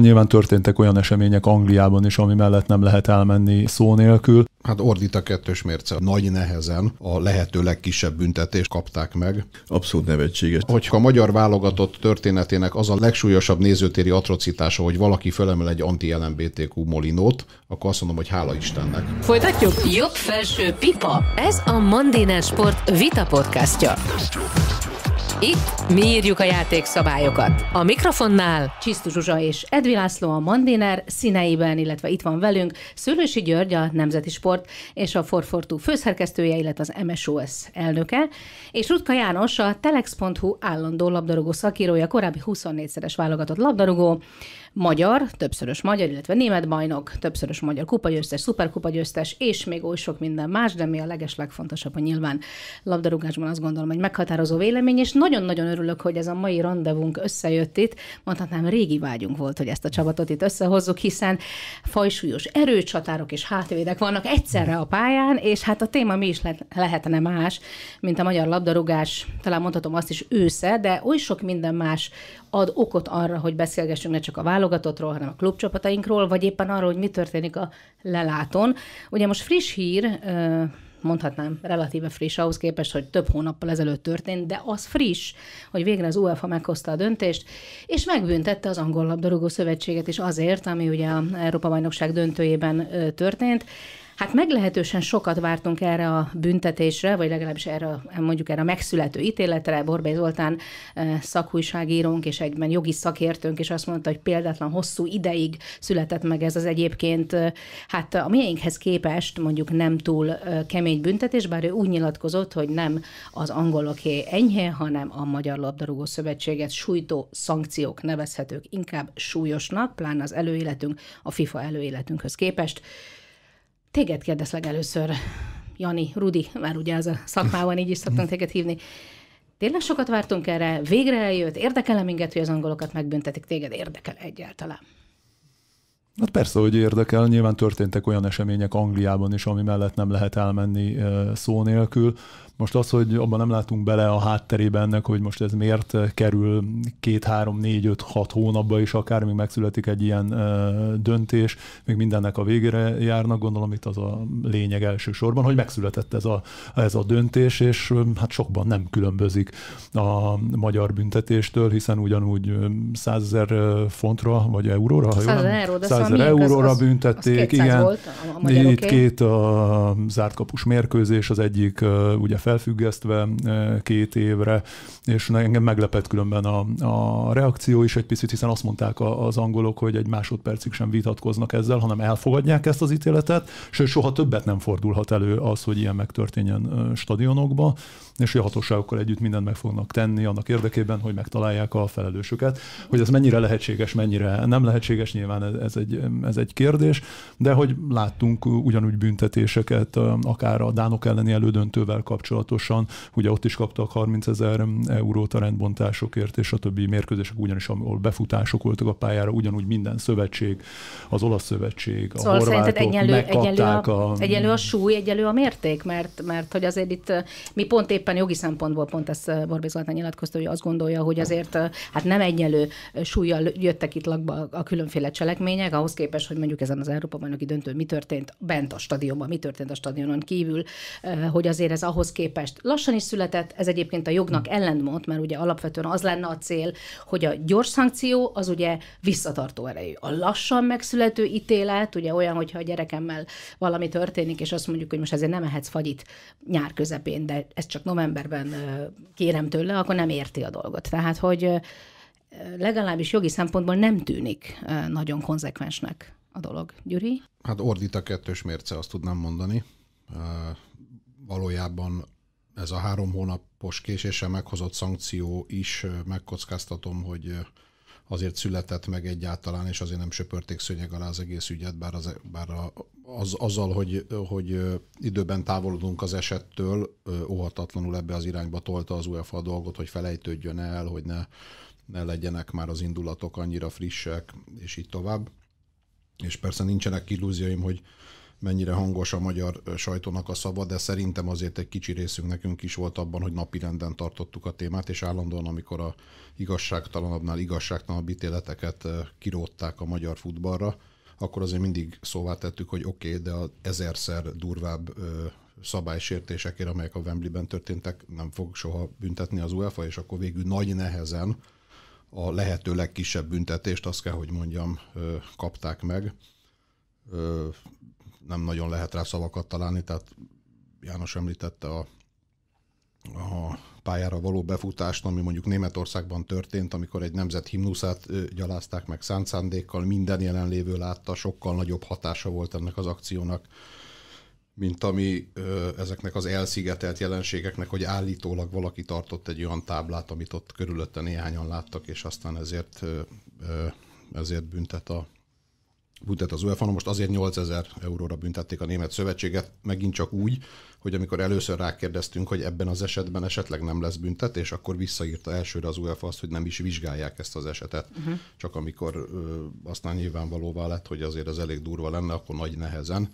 Nyilván történtek olyan események Angliában is, ami mellett nem lehet elmenni szó nélkül. Hát ordít a kettős mérce. Nagy nehezen a lehető legkisebb büntetést kapták meg. Abszolút nevetséges. Hogyha a magyar válogatott történetének az a legsúlyosabb nézőtéri atrocitása, hogy valaki fölemel egy anti-LMBTQ molinót, akkor azt mondom, hogy hála Istennek. Folytatjuk? Jobb felső pipa. Ez a Mandiner Sport Vita Podcastja. Itt mi írjuk a játékszabályokat. A mikrofonnál Csisztus Zsuzsa és Edvi László a Mandiner színeiben, illetve itt van velünk Szőlősi György, a Nemzeti Sport és a Forfortú főszerkesztője, illetve az MSOS elnöke, és Rutka János, a telex.hu állandó labdarúgó szakírója, korábbi 24-szeres válogatott labdarúgó, magyar, többszörös magyar, illetve német bajnok, többszörös magyar kupagyőztes, szuperkupagyőztes, és még oly sok minden más, de mi a leges legfontosabb, a nyilván labdarúgásban azt gondolom, hogy meghatározó vélemény, és nagyon-nagyon örülök, hogy ez a mai rendezvunk összejött itt. Mondhatnám, régi vágyunk volt, hogy ezt a csapatot itt összehozzuk, hiszen fajsúlyos erőcsatárok és hátvédek vannak egyszerre a pályán, és hát a téma mi is le- lehetne más, mint a magyar labdarúgás, talán mondhatom azt is ősze, de oly sok minden más ad okot arra, hogy beszélgessünk ne csak a válogatottról, hanem a klubcsapatainkról, vagy éppen arról, hogy mi történik a lelátón. Ugye most friss hír, mondhatnám, relatíve friss ahhoz képest, hogy több hónappal ezelőtt történt, de az friss, hogy végre az UEFA meghozta a döntést, és megbüntette az angol labdarúgó szövetséget is azért, ami ugye a Európa bajnokság döntőjében történt. Hát meglehetősen sokat vártunk erre a büntetésre, vagy legalábbis erre, mondjuk erre a megszülető ítéletre. Borbély Zoltán szakújságírónk és egyben jogi szakértőnk, és azt mondta, hogy példátlan hosszú ideig született meg ez az egyébként, hát a miénkhez képest mondjuk nem túl kemény büntetés, bár ő úgy nyilatkozott, hogy nem az angoloké enyhe, hanem a Magyar Labdarúgó Szövetséget sújtó szankciók nevezhetők inkább súlyosnak, pláne az előéletünk a FIFA előéletünkhöz képest. Téged kérdezlek először, Jani, Rudi, már ugye az a szakmában így is szoktunk téged hívni. Tényleg sokat vártunk erre, végre eljött, érdekel-e minket, hogy az angolokat megbüntetik, téged érdekel egyáltalán? Hát persze, hogy érdekel. Nyilván történtek olyan események Angliában is, ami mellett nem lehet elmenni szó nélkül. Most az, hogy abban nem látunk bele a hátterébe ennek, hogy most ez miért kerül két, három, négy, öt, hat hónapba is akár, még megszületik egy ilyen ö, döntés, még mindennek a végére járnak, gondolom itt az a lényeg elsősorban, hogy megszületett ez a, ez a döntés, és hát sokban nem különbözik a magyar büntetéstől, hiszen ugyanúgy 100 ezer fontra, vagy euróra, ha 100 ezer euró, 100 ezer euróra az, büntették, az igen. Volt a, a itt két a zártkapus mérkőzés, az egyik ugye felfüggesztve két évre, és engem meglepett különben a, a reakció is egy picit, hiszen azt mondták az angolok, hogy egy másodpercig sem vitatkoznak ezzel, hanem elfogadják ezt az ítéletet, sőt soha többet nem fordulhat elő az, hogy ilyen megtörténjen stadionokba, és a hatóságokkal együtt mindent meg fognak tenni annak érdekében, hogy megtalálják a felelősöket. Hogy ez mennyire lehetséges, mennyire nem lehetséges, nyilván ez egy, ez egy kérdés, de hogy láttunk ugyanúgy büntetéseket, akár a Dánok elleni elődöntővel kapcsolatosan, ugye ott is kaptak 30 ezer eurót a rendbontásokért, és a többi mérkőzések ugyanis, ahol befutások voltak a pályára, ugyanúgy minden szövetség, az olasz szövetség, a szóval horvátok egyenlő, egyenlő, a, a, egyenlő a súly, egyenlő a mérték, mert, mert hogy azért itt mi pont éppen jogi szempontból pont ezt Borbé Zoltán nyilatkozta, hogy azt gondolja, hogy azért hát nem egyenlő súlyjal jöttek itt lakba a különféle cselekmények, ahhoz képest, hogy mondjuk ezen az Európa bajnoki döntő mi történt bent a stadionban, mi történt a stadionon kívül, hogy azért ez ahhoz képest lassan is született, ez egyébként a jognak ellentmond, mert ugye alapvetően az lenne a cél, hogy a gyors szankció az ugye visszatartó erejű. A lassan megszülető ítélet, ugye olyan, hogyha a gyerekemmel valami történik, és azt mondjuk, hogy most ezért nem ehetsz fagyit nyár közepén, de ez csak novemberben kérem tőle, akkor nem érti a dolgot. Tehát, hogy legalábbis jogi szempontból nem tűnik nagyon konzekvensnek a dolog. Gyuri? Hát ordít a kettős mérce, azt tudnám mondani. Valójában ez a három hónapos késéssel meghozott szankció is megkockáztatom, hogy azért született meg egyáltalán, és azért nem söpörték szőnyeg alá az egész ügyet, bár, az, bár az, azzal, hogy, hogy időben távolodunk az esettől, óhatatlanul ebbe az irányba tolta az UEFA a dolgot, hogy felejtődjön el, hogy ne, ne legyenek már az indulatok annyira frissek, és így tovább. És persze nincsenek illúzióim, hogy mennyire hangos a magyar sajtónak a szava, de szerintem azért egy kicsi részünk nekünk is volt abban, hogy napirenden tartottuk a témát, és állandóan, amikor a igazságtalanabbnál igazságtalanabb ítéleteket kirótták a magyar futballra, akkor azért mindig szóvá tettük, hogy oké, okay, de az ezerszer durvább szabálysértésekért, amelyek a Wembley-ben történtek, nem fog soha büntetni az UEFA, és akkor végül nagy nehezen a lehető legkisebb büntetést, azt kell, hogy mondjam, kapták meg. Nem nagyon lehet rá szavakat találni, tehát János említette a, a pályára való befutást, ami mondjuk Németországban történt, amikor egy nemzet himnuszát gyalázták meg szánt szándékkal, minden jelenlévő látta, sokkal nagyobb hatása volt ennek az akciónak, mint ami ö, ezeknek az elszigetelt jelenségeknek, hogy állítólag valaki tartott egy olyan táblát, amit ott körülötte néhányan láttak, és aztán ezért, ö, ö, ezért büntet a büntet az UEFA. Most azért 8000 euróra büntették a német szövetséget, megint csak úgy, hogy amikor először rákérdeztünk, hogy ebben az esetben esetleg nem lesz büntetés, akkor visszaírta elsőre az UEFA azt, hogy nem is vizsgálják ezt az esetet. Uh-huh. Csak amikor ö, aztán nyilvánvalóvá lett, hogy azért az elég durva lenne, akkor nagy nehezen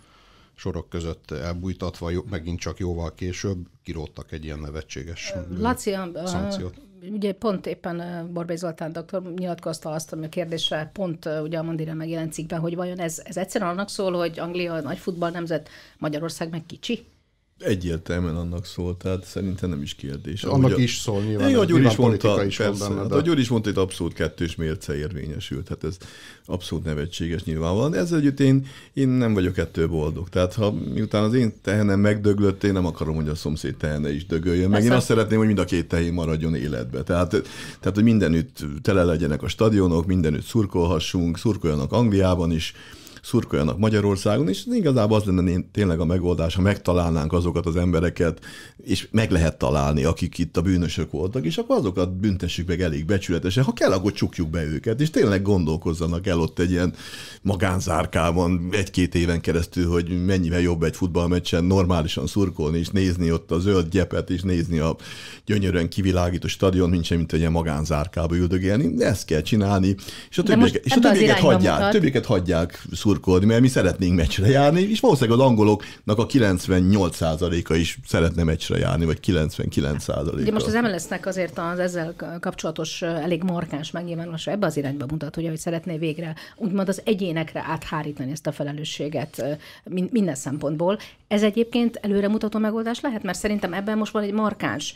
sorok között elbújtatva, megint csak jóval később kiróttak egy ilyen nevetséges Laci, szankciót. Ugye pont éppen Borbély Zoltán doktor nyilatkozta azt, a kérdésre pont ugye a Mandira megjelent cikkben, hogy vajon ez, ez egyszerűen annak szól, hogy Anglia nagy futball nemzet, Magyarország meg kicsi? Egyértelműen annak szól, tehát szerintem nem is kérdés. Annak ahogy is szól nyilván. Igen, a Gyuri is mondta, is persze, benne, hát de... a Gyuri is mondta, hogy abszolút kettős mérce érvényesült, hát ez abszolút nevetséges nyilvánvalóan. De ezzel együtt én, én nem vagyok ettől boldog. Tehát ha miután az én tehenem megdöglött, én nem akarom, hogy a szomszéd tehene is dögöljön. Meg én azt szeretném, hogy mind a két tehén maradjon életbe. Tehát, tehát hogy mindenütt tele legyenek a stadionok, mindenütt szurkolhassunk, szurkoljanak Angliában is, szurkoljanak Magyarországon, és igazából az lenne tényleg a megoldás, ha megtalálnánk azokat az embereket, és meg lehet találni, akik itt a bűnösök voltak, és akkor azokat büntessük meg elég becsületesen. Ha kell, akkor csukjuk be őket, és tényleg gondolkozzanak el ott egy ilyen magánzárkában egy-két éven keresztül, hogy mennyivel jobb egy futballmeccsen normálisan szurkolni, és nézni ott a zöld gyepet, és nézni a gyönyörűen kivilágító stadion, mint sem, mint egy ilyen magánzárkába üldögélni. Ezt kell csinálni, és a többieket, és a többieket hagyják, többieket hagyják szur szurkolni, mert mi szeretnénk meccsre járni, és valószínűleg az angoloknak a 98%-a is szeretne meccsre járni, vagy 99%-a. Ugye most az MLS-nek azért az ezzel kapcsolatos elég markáns megnyilvánulása ebbe az irányba mutat, ugye, hogy szeretné végre úgymond az egyénekre áthárítani ezt a felelősséget minden szempontból. Ez egyébként előremutató megoldás lehet, mert szerintem ebben most van egy markáns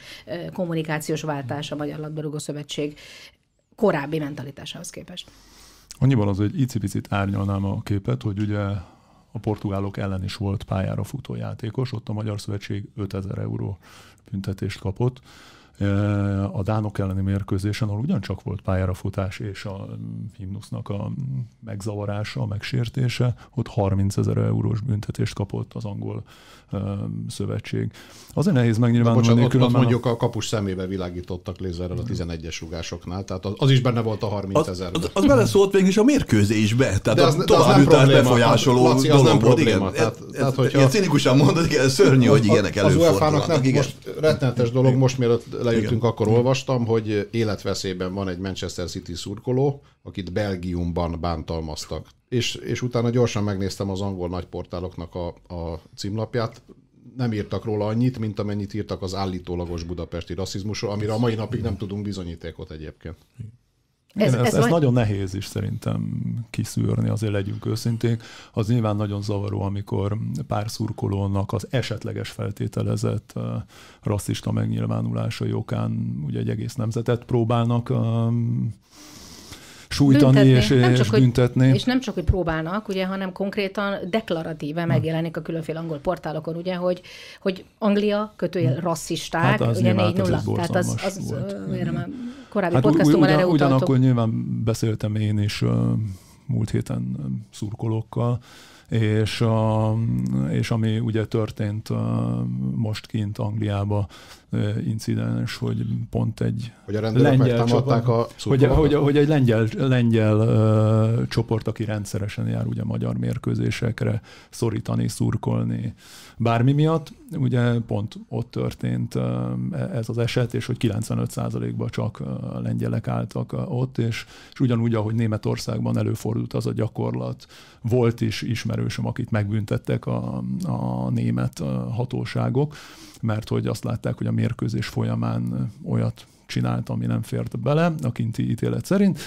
kommunikációs váltás a Magyar Labdarúgó Szövetség korábbi mentalitásához képest. Annyiban az, hogy icipicit árnyalnám a képet, hogy ugye a portugálok ellen is volt pályára futó játékos, ott a Magyar Szövetség 5000 euró büntetést kapott. A Dánok elleni mérkőzésen, ahol ugyancsak volt pályára futás és a himnusznak a megzavarása, a megsértése, ott 30 ezer eurós büntetést kapott az angol szövetség. Azért nehéz megnyilvánulni. Ott, ott mondjuk a kapus szemébe világítottak lézerrel a 11-es rugásoknál, tehát az is benne volt a 30 ezer. Az, az, az bele szólt végig is a mérkőzésbe, tehát de az, a tovább után befolyásoló Laci, dolog nem volt. Igen, tehát, ez, tehát, hogyha, ilyen cinikusan mondod, igen, szörnyű, hogy ilyenek előfordulnak. Az UEFA-nak nem, most rettenetes dolog, most mielőtt lejöttünk, akkor olvastam, hogy életveszélyben van egy Manchester City szurkoló, akit Belgiumban bántalmaztak. És, és utána gyorsan megnéztem az angol nagyportáloknak a, a címlapját, nem írtak róla annyit, mint amennyit írtak az állítólagos budapesti rasszizmusról, amire a mai napig nem tudunk bizonyítékot egyébként. Ez, ez, ez, ez nagyon nehéz is szerintem kiszűrni, azért legyünk őszinték. Az nyilván nagyon zavaró, amikor pár szurkolónak az esetleges feltételezett uh, rasszista megnyilvánulásai okán ugye egy egész nemzetet próbálnak um, sújtani büntetni. és, nem és csak, büntetni. Hogy, és nem csak, hogy próbálnak, ugye, hanem konkrétan deklaratíve megjelenik a különféle angol portálokon, ugye, hogy, hogy Anglia kötőjel hm. rasszisták, hát az ugye 4 0 Tehát az, az volt. már korábbi hát podcastunkban erre utaltok. Ugyanakkor nyilván beszéltem én is uh, múlt héten szurkolókkal, és, a, és ami ugye történt most kint Angliába incidens, hogy pont egy hogy a lengyel csoport, a hogy, hogy, hogy, egy lengyel, lengyel uh, csoport, aki rendszeresen jár ugye magyar mérkőzésekre, szorítani, szurkolni, bármi miatt, ugye pont ott történt ez az eset, és hogy 95%-ban csak lengyelek álltak ott, és, és ugyanúgy, ahogy Németországban előfordul előfordult az a gyakorlat. Volt is ismerősöm, akit megbüntettek a, a német hatóságok, mert hogy azt látták, hogy a mérkőzés folyamán olyat csinált, ami nem fért bele a kinti ítélet szerint,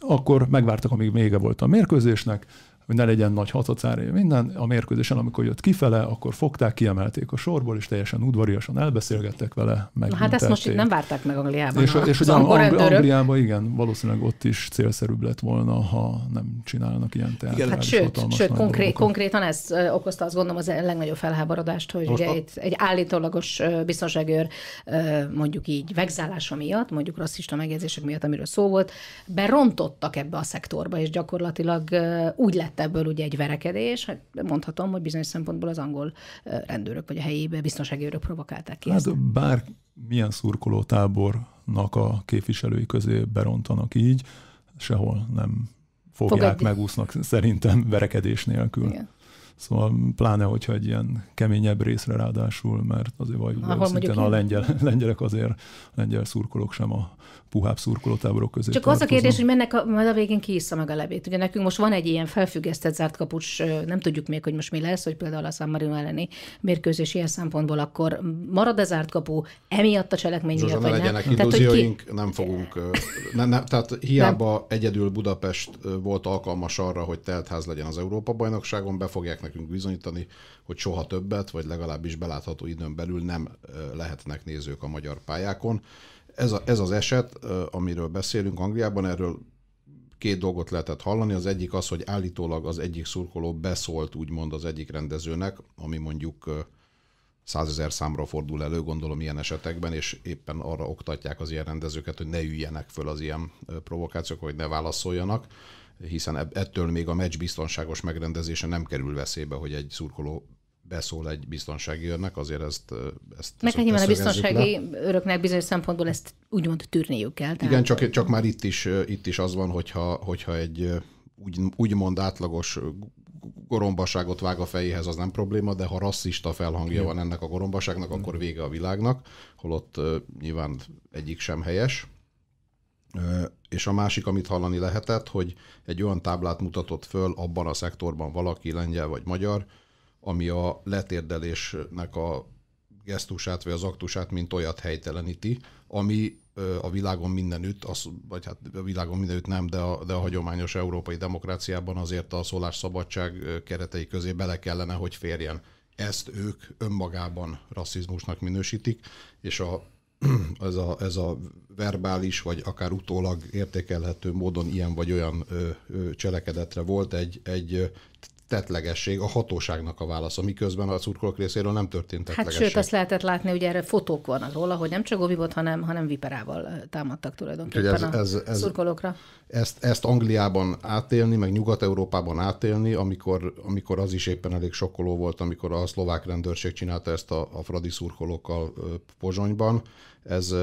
akkor megvártak, amíg vége volt a mérkőzésnek, hogy ne legyen nagy hatacárja minden. A mérkőzésen, amikor jött kifele, akkor fogták, kiemelték a sorból, és teljesen udvariasan elbeszélgettek vele. Meg hát ezt most itt nem várták meg Angliában. És, és hogy Angli- Angliában igen, valószínűleg ott is célszerűbb lett volna, ha nem csinálnak ilyen teátrális hát sőt, sőt konkrét, konkrétan ez okozta azt gondolom az legnagyobb felháborodást, hogy ugye egy, egy állítólagos biztonságőr mondjuk így vegzálása miatt, mondjuk rasszista megjegyzések miatt, amiről szó volt, berontottak ebbe a szektorba, és gyakorlatilag úgy lett lett ebből ugye egy verekedés, hát mondhatom, hogy bizonyos szempontból az angol rendőrök vagy a helyi biztonsági őrök provokálták ki. Hát bár milyen szurkolótábornak a képviselői közé berontanak így, sehol nem fogják, Fogad... megúsznak szerintem verekedés nélkül. Igen. Szóval pláne, hogyha egy ilyen keményebb részre ráadásul, mert azért vagy a lengyel, lengyelek azért, a lengyel szurkolók sem a puhább szurkolótáborok közé Csak tartoznak. az a kérdés, hogy mennek a, majd a végén ki meg a levét. Ugye nekünk most van egy ilyen felfüggesztett zárt kapucs, nem tudjuk még, hogy most mi lesz, hogy például a San Marino elleni mérkőzés ilyen szempontból, akkor marad a zárt kapu, emiatt a cselekmény miatt, vagy legyenek nem? illúzióink, ki... nem fogunk, ne, ne, tehát hiába nem. egyedül Budapest volt alkalmas arra, hogy teltház legyen az Európa-bajnokságon, be fogják nekünk bizonyítani, hogy soha többet, vagy legalábbis belátható időn belül nem lehetnek nézők a magyar pályákon ez, a, ez az eset, amiről beszélünk Angliában, erről két dolgot lehetett hallani. Az egyik az, hogy állítólag az egyik szurkoló beszólt úgymond az egyik rendezőnek, ami mondjuk százezer számra fordul elő, gondolom ilyen esetekben, és éppen arra oktatják az ilyen rendezőket, hogy ne üljenek föl az ilyen provokációk, hogy ne válaszoljanak, hiszen ettől még a meccs biztonságos megrendezése nem kerül veszélybe, hogy egy szurkoló beszól egy biztonsági őrnek, azért ezt... ezt Meg hát nyilván a biztonsági le. öröknek bizonyos szempontból ezt úgymond tűrniük kell. Tehát... Igen, csak, csak már itt is, itt is az van, hogyha, hogyha egy úgy, úgymond átlagos gorombaságot vág a fejéhez, az nem probléma, de ha rasszista felhangja van ennek a gorombaságnak, akkor vége a világnak, holott nyilván egyik sem helyes. És a másik, amit hallani lehetett, hogy egy olyan táblát mutatott föl abban a szektorban valaki, lengyel vagy magyar, ami a letérdelésnek a gesztusát vagy az aktusát, mint olyat helyteleníti, ami a világon mindenütt, az, vagy hát a világon mindenütt nem, de a, de a hagyományos európai demokráciában azért a szólásszabadság keretei közé bele kellene, hogy férjen. Ezt ők önmagában rasszizmusnak minősítik, és a, ez, a, ez a verbális, vagy akár utólag értékelhető módon ilyen vagy olyan ö, ö, cselekedetre volt egy, egy tettlegesség a hatóságnak a válasza, miközben a szurkolók részéről nem történt tettlegesség. Hát sőt, azt lehetett látni, hogy erre fotók vannak róla, hogy nem csak Gobibot, hanem, hanem Viperával támadtak tulajdonképpen ez, ez, a ez, szurkolókra. Ezt, ezt Angliában átélni, meg Nyugat-Európában átélni, amikor, amikor az is éppen elég sokkoló volt, amikor a szlovák rendőrség csinálta ezt a, a fradi szurkolókkal Pozsonyban, ez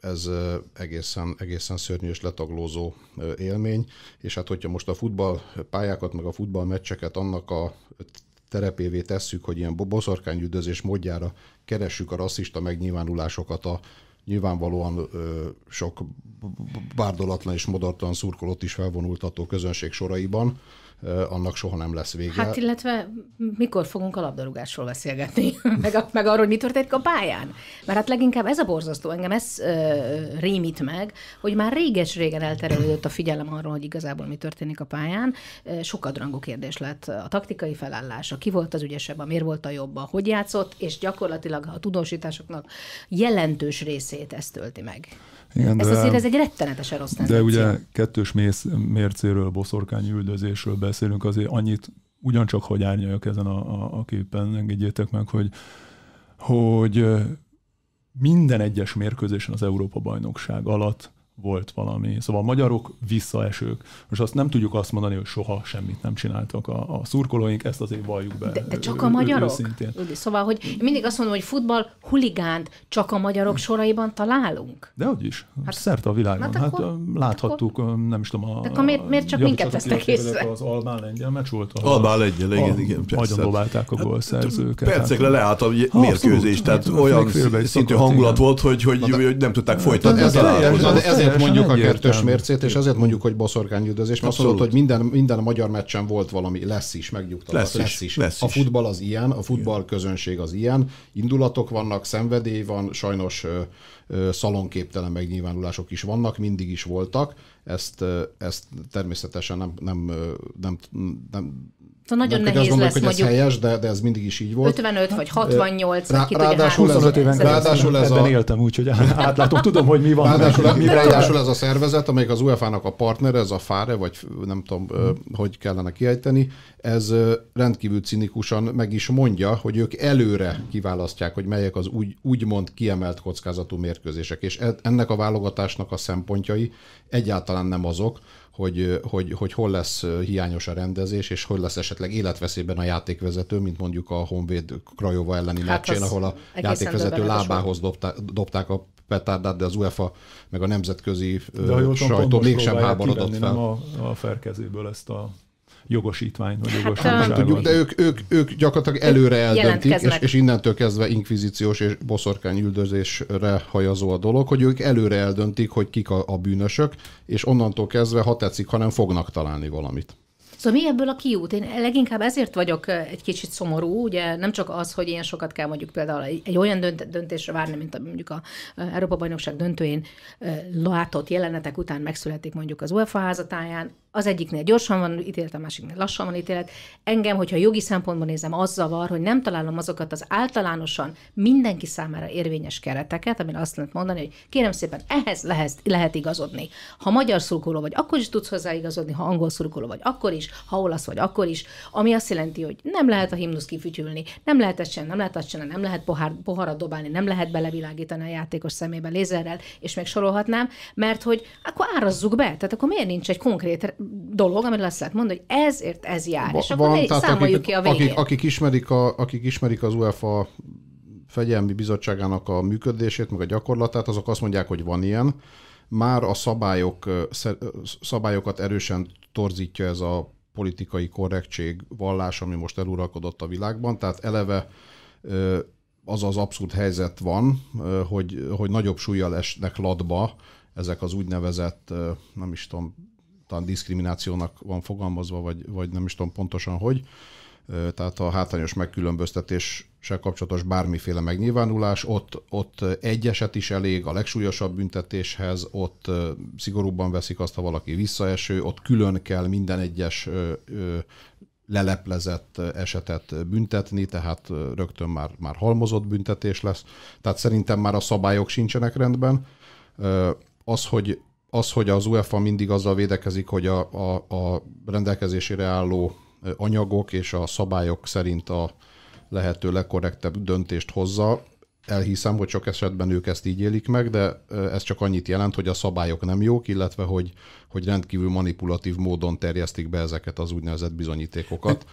ez egészen, egészen szörnyű és letaglózó élmény, és hát hogyha most a futballpályákat, meg a futballmeccseket annak a terepévé tesszük, hogy ilyen boszorkányüldözés módjára keressük a rasszista megnyilvánulásokat a nyilvánvalóan ö, sok bárdolatlan és modortalan szurkolót is felvonultató közönség soraiban, annak soha nem lesz vége. Hát illetve mikor fogunk a labdarúgásról beszélgetni, meg, a, meg arról, hogy mi történik a pályán? Mert hát leginkább ez a borzasztó, engem ez uh, rémít meg, hogy már réges-régen elterelődött a figyelem arról, hogy igazából mi történik a pályán. Sokadrangú kérdés lett a taktikai felállása, ki volt az ügyesebb, a miért volt a jobb, a hogy játszott, és gyakorlatilag a tudósításoknak jelentős részét ezt tölti meg. Igen, ez de, azért ez egy rettenetesen rossz tendencia. De ugye kettős mész, mércéről, boszorkány üldözésről beszélünk, azért annyit ugyancsak, hogy árnyaljak ezen a, a, a képen, engedjétek meg, hogy, hogy minden egyes mérkőzésen az Európa-bajnokság alatt volt valami. Szóval a magyarok visszaesők. Most azt nem tudjuk azt mondani, hogy soha semmit nem csináltak a, a szurkolóink, ezt azért valljuk be. De, de csak a magyarok? Őszintén. Szóval, hogy mindig azt mondom, hogy futball huligánt csak a magyarok soraiban találunk. De hogy is. Hát, szerte a világon. Hát, akkor, hát láthattuk, akkor, nem is tudom. A, akkor miért, miért csak minket vesztek észre? Az Albán lengyel meccs volt. Albán lengyel, igen, igen. Nagyon dobálták a hát, gólszerzőket. Percekre hát, leállt a mérkőzés, tehát olyan szintű hangulat volt, hogy, hogy, nem tudták folytatni. Ezért ezért mondjuk a kettős mércét, és ezért mondjuk, hogy boszorkányüldözés, mert azt mondod, hogy minden, minden magyar meccsen volt valami, lesz is, megnyugtatott, lesz, lesz is. Lesz a futball az ilyen, a futball közönség az ilyen, indulatok vannak, szenvedély van, sajnos szalonképtelen megnyilvánulások is vannak, mindig is voltak, ezt, ezt természetesen nem, nem, nem, nem Szóval nagyon nem nehéz lesz hogy mondjuk... ez helyes, de, de ez mindig is így volt. 55 vagy 68, Rá, vagy ráadásul, ez, 25 éven ráadásul ez ebben a... éltem úgy, hogy átlátom, tudom, hogy mi van. Ráadásul, meg, mi ráadásul ez a szervezet, amelyik az UEFA-nak a partner, ez a FARE, vagy nem tudom, hmm. hogy kellene kiejteni, ez rendkívül cinikusan meg is mondja, hogy ők előre kiválasztják, hogy melyek az úgy, úgymond kiemelt kockázatú mérkőzések, és e- ennek a válogatásnak a szempontjai egyáltalán nem azok, hogy, hogy, hogy hol lesz hiányos a rendezés, és hol lesz esetleg életveszélyben a játékvezető, mint mondjuk a Honvéd Krajova elleni hát meccsén, ahol a játékvezető lábához dobták, dobták a petárdát, de az UEFA meg a nemzetközi de, sajtó mégsem háborodott fel. Nem a, a ferkezéből ezt a jogosítványt, vagy. Hát, tudjuk, de ők, ők, ők gyakorlatilag előre eldöntik, és, és innentől kezdve inkvizíciós és boszorkány üldözésre hajazó a dolog, hogy ők előre eldöntik, hogy kik a, a bűnösök, és onnantól kezdve, ha tetszik, hanem fognak találni valamit. Szóval mi ebből a kiút? Én leginkább ezért vagyok egy kicsit szomorú, ugye nem csak az, hogy ilyen sokat kell mondjuk például egy, egy olyan dönt, döntésre várni, mint a, mondjuk a Európa Bajnokság döntőjén látott jelenetek után megszületik mondjuk az UEFA házatáján, az egyiknél gyorsan van ítélet, a másiknél lassan van ítélet. Engem, hogyha jogi szempontból nézem, az zavar, hogy nem találom azokat az általánosan mindenki számára érvényes kereteket, amire azt lehet mondani, hogy kérem szépen, ehhez lehet, lehet igazodni. Ha magyar szurkoló vagy, akkor is tudsz hozzá igazodni, ha angol szurkoló vagy, akkor is, ha olasz vagy, akkor is, ami azt jelenti, hogy nem lehet a himnusz kifütyülni, nem lehet ezt nem lehet azt csinálni, nem lehet pohár, poharat dobálni, nem lehet belevilágítani a játékos szemébe lézerrel, és még sorolhatnám, mert hogy akkor árazzuk be, tehát akkor miért nincs egy konkrét dolog, amire azt lehet mondani, hogy ezért ez jár, Va, és akkor van, számoljuk akik, ki a végén. Akik, akik, ismerik a, akik ismerik az UEFA fegyelmi bizottságának a működését, meg a gyakorlatát, azok azt mondják, hogy van ilyen. Már a szabályok, szabályokat erősen torzítja ez a politikai korrektség vallás, ami most eluralkodott a világban, tehát eleve az az abszurd helyzet van, hogy, hogy nagyobb súlyjal esnek latba ezek az úgynevezett, nem is tudom, talán diszkriminációnak van fogalmazva, vagy, vagy nem is tudom pontosan hogy. Tehát a hátrányos megkülönböztetéssel kapcsolatos bármiféle megnyilvánulás, ott, ott egy eset is elég a legsúlyosabb büntetéshez, ott szigorúbban veszik azt, ha valaki visszaeső, ott külön kell minden egyes leleplezett esetet büntetni, tehát rögtön már, már halmozott büntetés lesz. Tehát szerintem már a szabályok sincsenek rendben. Az, hogy az, hogy az UEFA mindig azzal védekezik, hogy a, a, a rendelkezésére álló anyagok és a szabályok szerint a lehető legkorrektebb döntést hozza, elhiszem, hogy sok esetben ők ezt így élik meg, de ez csak annyit jelent, hogy a szabályok nem jók, illetve hogy, hogy rendkívül manipulatív módon terjesztik be ezeket az úgynevezett bizonyítékokat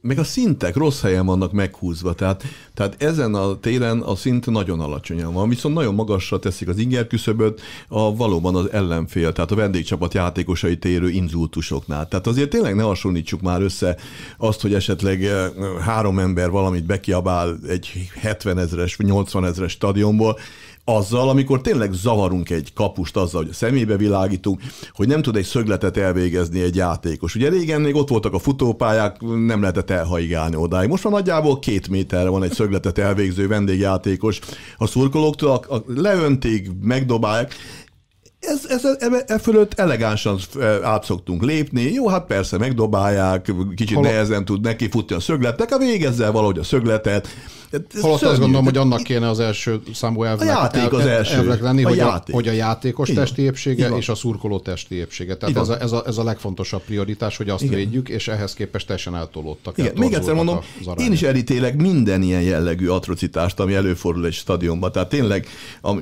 meg a szintek rossz helyen vannak meghúzva, tehát, tehát ezen a téren a szint nagyon alacsonyan van, viszont nagyon magasra teszik az inger küszöböt a valóban az ellenfél, tehát a vendégcsapat játékosai térő inzultusoknál. Tehát azért tényleg ne hasonlítsuk már össze azt, hogy esetleg eh, három ember valamit bekiabál egy 70 ezeres vagy 80 ezeres stadionból, azzal, amikor tényleg zavarunk egy kapust azzal, hogy a szemébe világítunk, hogy nem tud egy szögletet elvégezni egy játékos. Ugye régen még ott voltak a futópályák, nem lehetett elhaigálni odáig. Most már nagyjából két méterre van egy szögletet elvégző vendégjátékos a szurkolóktól, a, a leöntik, megdobálják, ez, ez, e, e fölött elegánsan át szoktunk lépni. Jó, hát persze, megdobálják, kicsit Hol... nehezen tud neki futni a szögletnek, a végezzel valahogy a szögletet, Holott azt gondolom, hogy annak kéne az első számú elvnek, a játék az első. elvnek lenni, a hogy, játék. A, hogy a játékos Igen. testi épsége Igen. és a szurkoló testi épsége. Tehát ez a, ez, a, ez a legfontosabb prioritás, hogy azt Igen. védjük, és ehhez képest teljesen eltolódtak. Igen. Még egyszer mondom, én is elítélek minden ilyen jellegű atrocitást, ami előfordul egy stadionban. Tehát tényleg,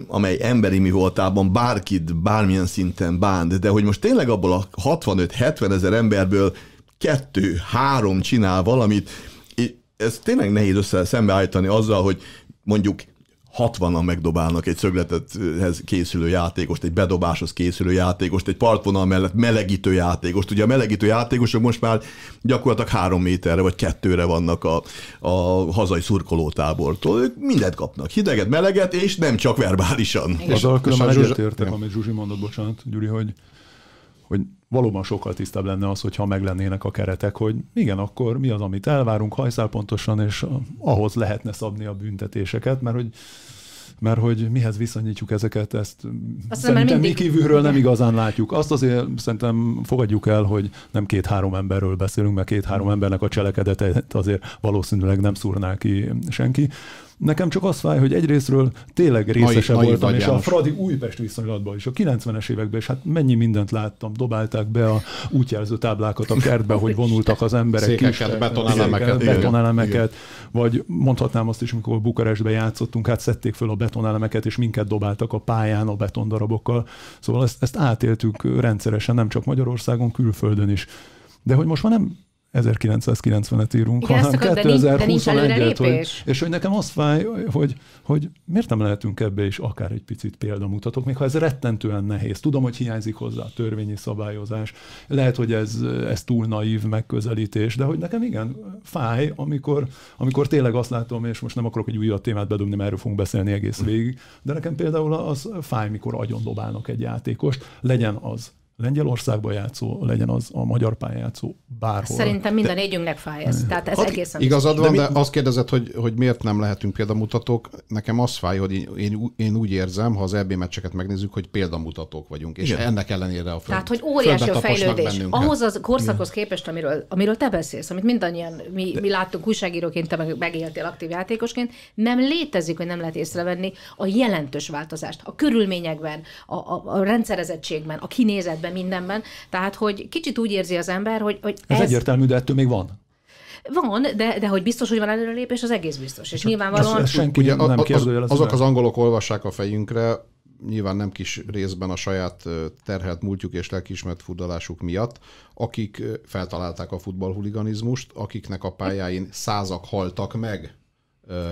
amely emberi mi voltában bárkit bármilyen szinten bánt, de hogy most tényleg abból a 65-70 ezer emberből kettő, három csinál valamit, ez tényleg nehéz össze szembeállítani azzal, hogy mondjuk 60-an megdobálnak egy szögletethez készülő játékost, egy bedobáshoz készülő játékost, egy partvonal mellett melegítő játékost. Ugye a melegítő játékosok most már gyakorlatilag három méterre vagy kettőre vannak a, a hazai szurkolótábortól. Ők mindent kapnak, hideget, meleget, és nem csak verbálisan. Azzal különben egyetértek, amit Zsuzsi mondott, bocsánat, Gyuri, hogy, hogy valóban sokkal tisztább lenne az, hogyha meglennének a keretek, hogy igen, akkor mi az, amit elvárunk hajszál pontosan, és ahhoz lehetne szabni a büntetéseket, mert hogy mert hogy mihez viszonyítjuk ezeket, ezt Azt szerintem mindig... mi kívülről nem igazán látjuk. Azt azért szerintem fogadjuk el, hogy nem két-három emberről beszélünk, mert két-három embernek a cselekedetet azért valószínűleg nem szúrná ki senki. Nekem csak az fáj, hogy egyrésztről tényleg részese nai, voltam, és a Fradi Újpest viszonylatban is, a 90-es években, és hát mennyi mindent láttam, dobálták be a útjelző táblákat a kertbe, hogy vonultak az emberek. Székeket, betonelemeket. betonelemeket, vagy mondhatnám azt is, amikor Bukarestbe játszottunk, hát szedték föl a betonelemeket, és minket dobáltak a pályán a betondarabokkal. Szóval ezt, ezt átéltük rendszeresen, nem csak Magyarországon, külföldön is. De hogy most már nem 1990-et írunk, Igen, hanem 2021-et, hogy, és hogy nekem az fáj, hogy, hogy miért nem lehetünk ebbe is akár egy picit példamutatok, még ha ez rettentően nehéz. Tudom, hogy hiányzik hozzá a törvényi szabályozás, lehet, hogy ez, ez túl naív megközelítés, de hogy nekem igen, fáj, amikor, amikor tényleg azt látom, és most nem akarok egy újabb témát bedobni, mert erről fogunk beszélni egész végig, de nekem például az fáj, mikor agyon dobálnak egy játékost, legyen az Lengyelországban játszó, legyen az a magyar pályán játszó, bárhol. Szerintem minden négyünknek fáj ez. Tehát ez egészen Igazad van, de, de azt kérdezed, hogy, hogy miért nem lehetünk példamutatók. Nekem az fáj, hogy én, én úgy érzem, ha az EB meccseket megnézzük, hogy példamutatók vagyunk, és Igen. ennek ellenére a föld, Tehát, hogy óriási a fejlődés. Bennünket. Ahhoz az korszakhoz képest, amiről, amiről te beszélsz, amit mindannyian mi, mi láttunk újságíróként, te meg megéltél aktív játékosként, nem létezik, hogy nem lehet észrevenni a jelentős változást a körülményekben, a, a, a rendszerezettségben, a kinézetben, mindenben. Tehát, hogy kicsit úgy érzi az ember, hogy, hogy ez... Ez egyértelmű, de ettől még van. Van, de, de hogy biztos, hogy van előrelépés, az egész biztos. És nyilvánvalóan... Ez, senki ugye, nem az, az, azok az angolok olvassák a fejünkre, nyilván nem kis részben a saját terhelt múltjuk és lelkiismert futbalásuk miatt, akik feltalálták a futballhuliganizmust, akiknek a pályáin százak haltak meg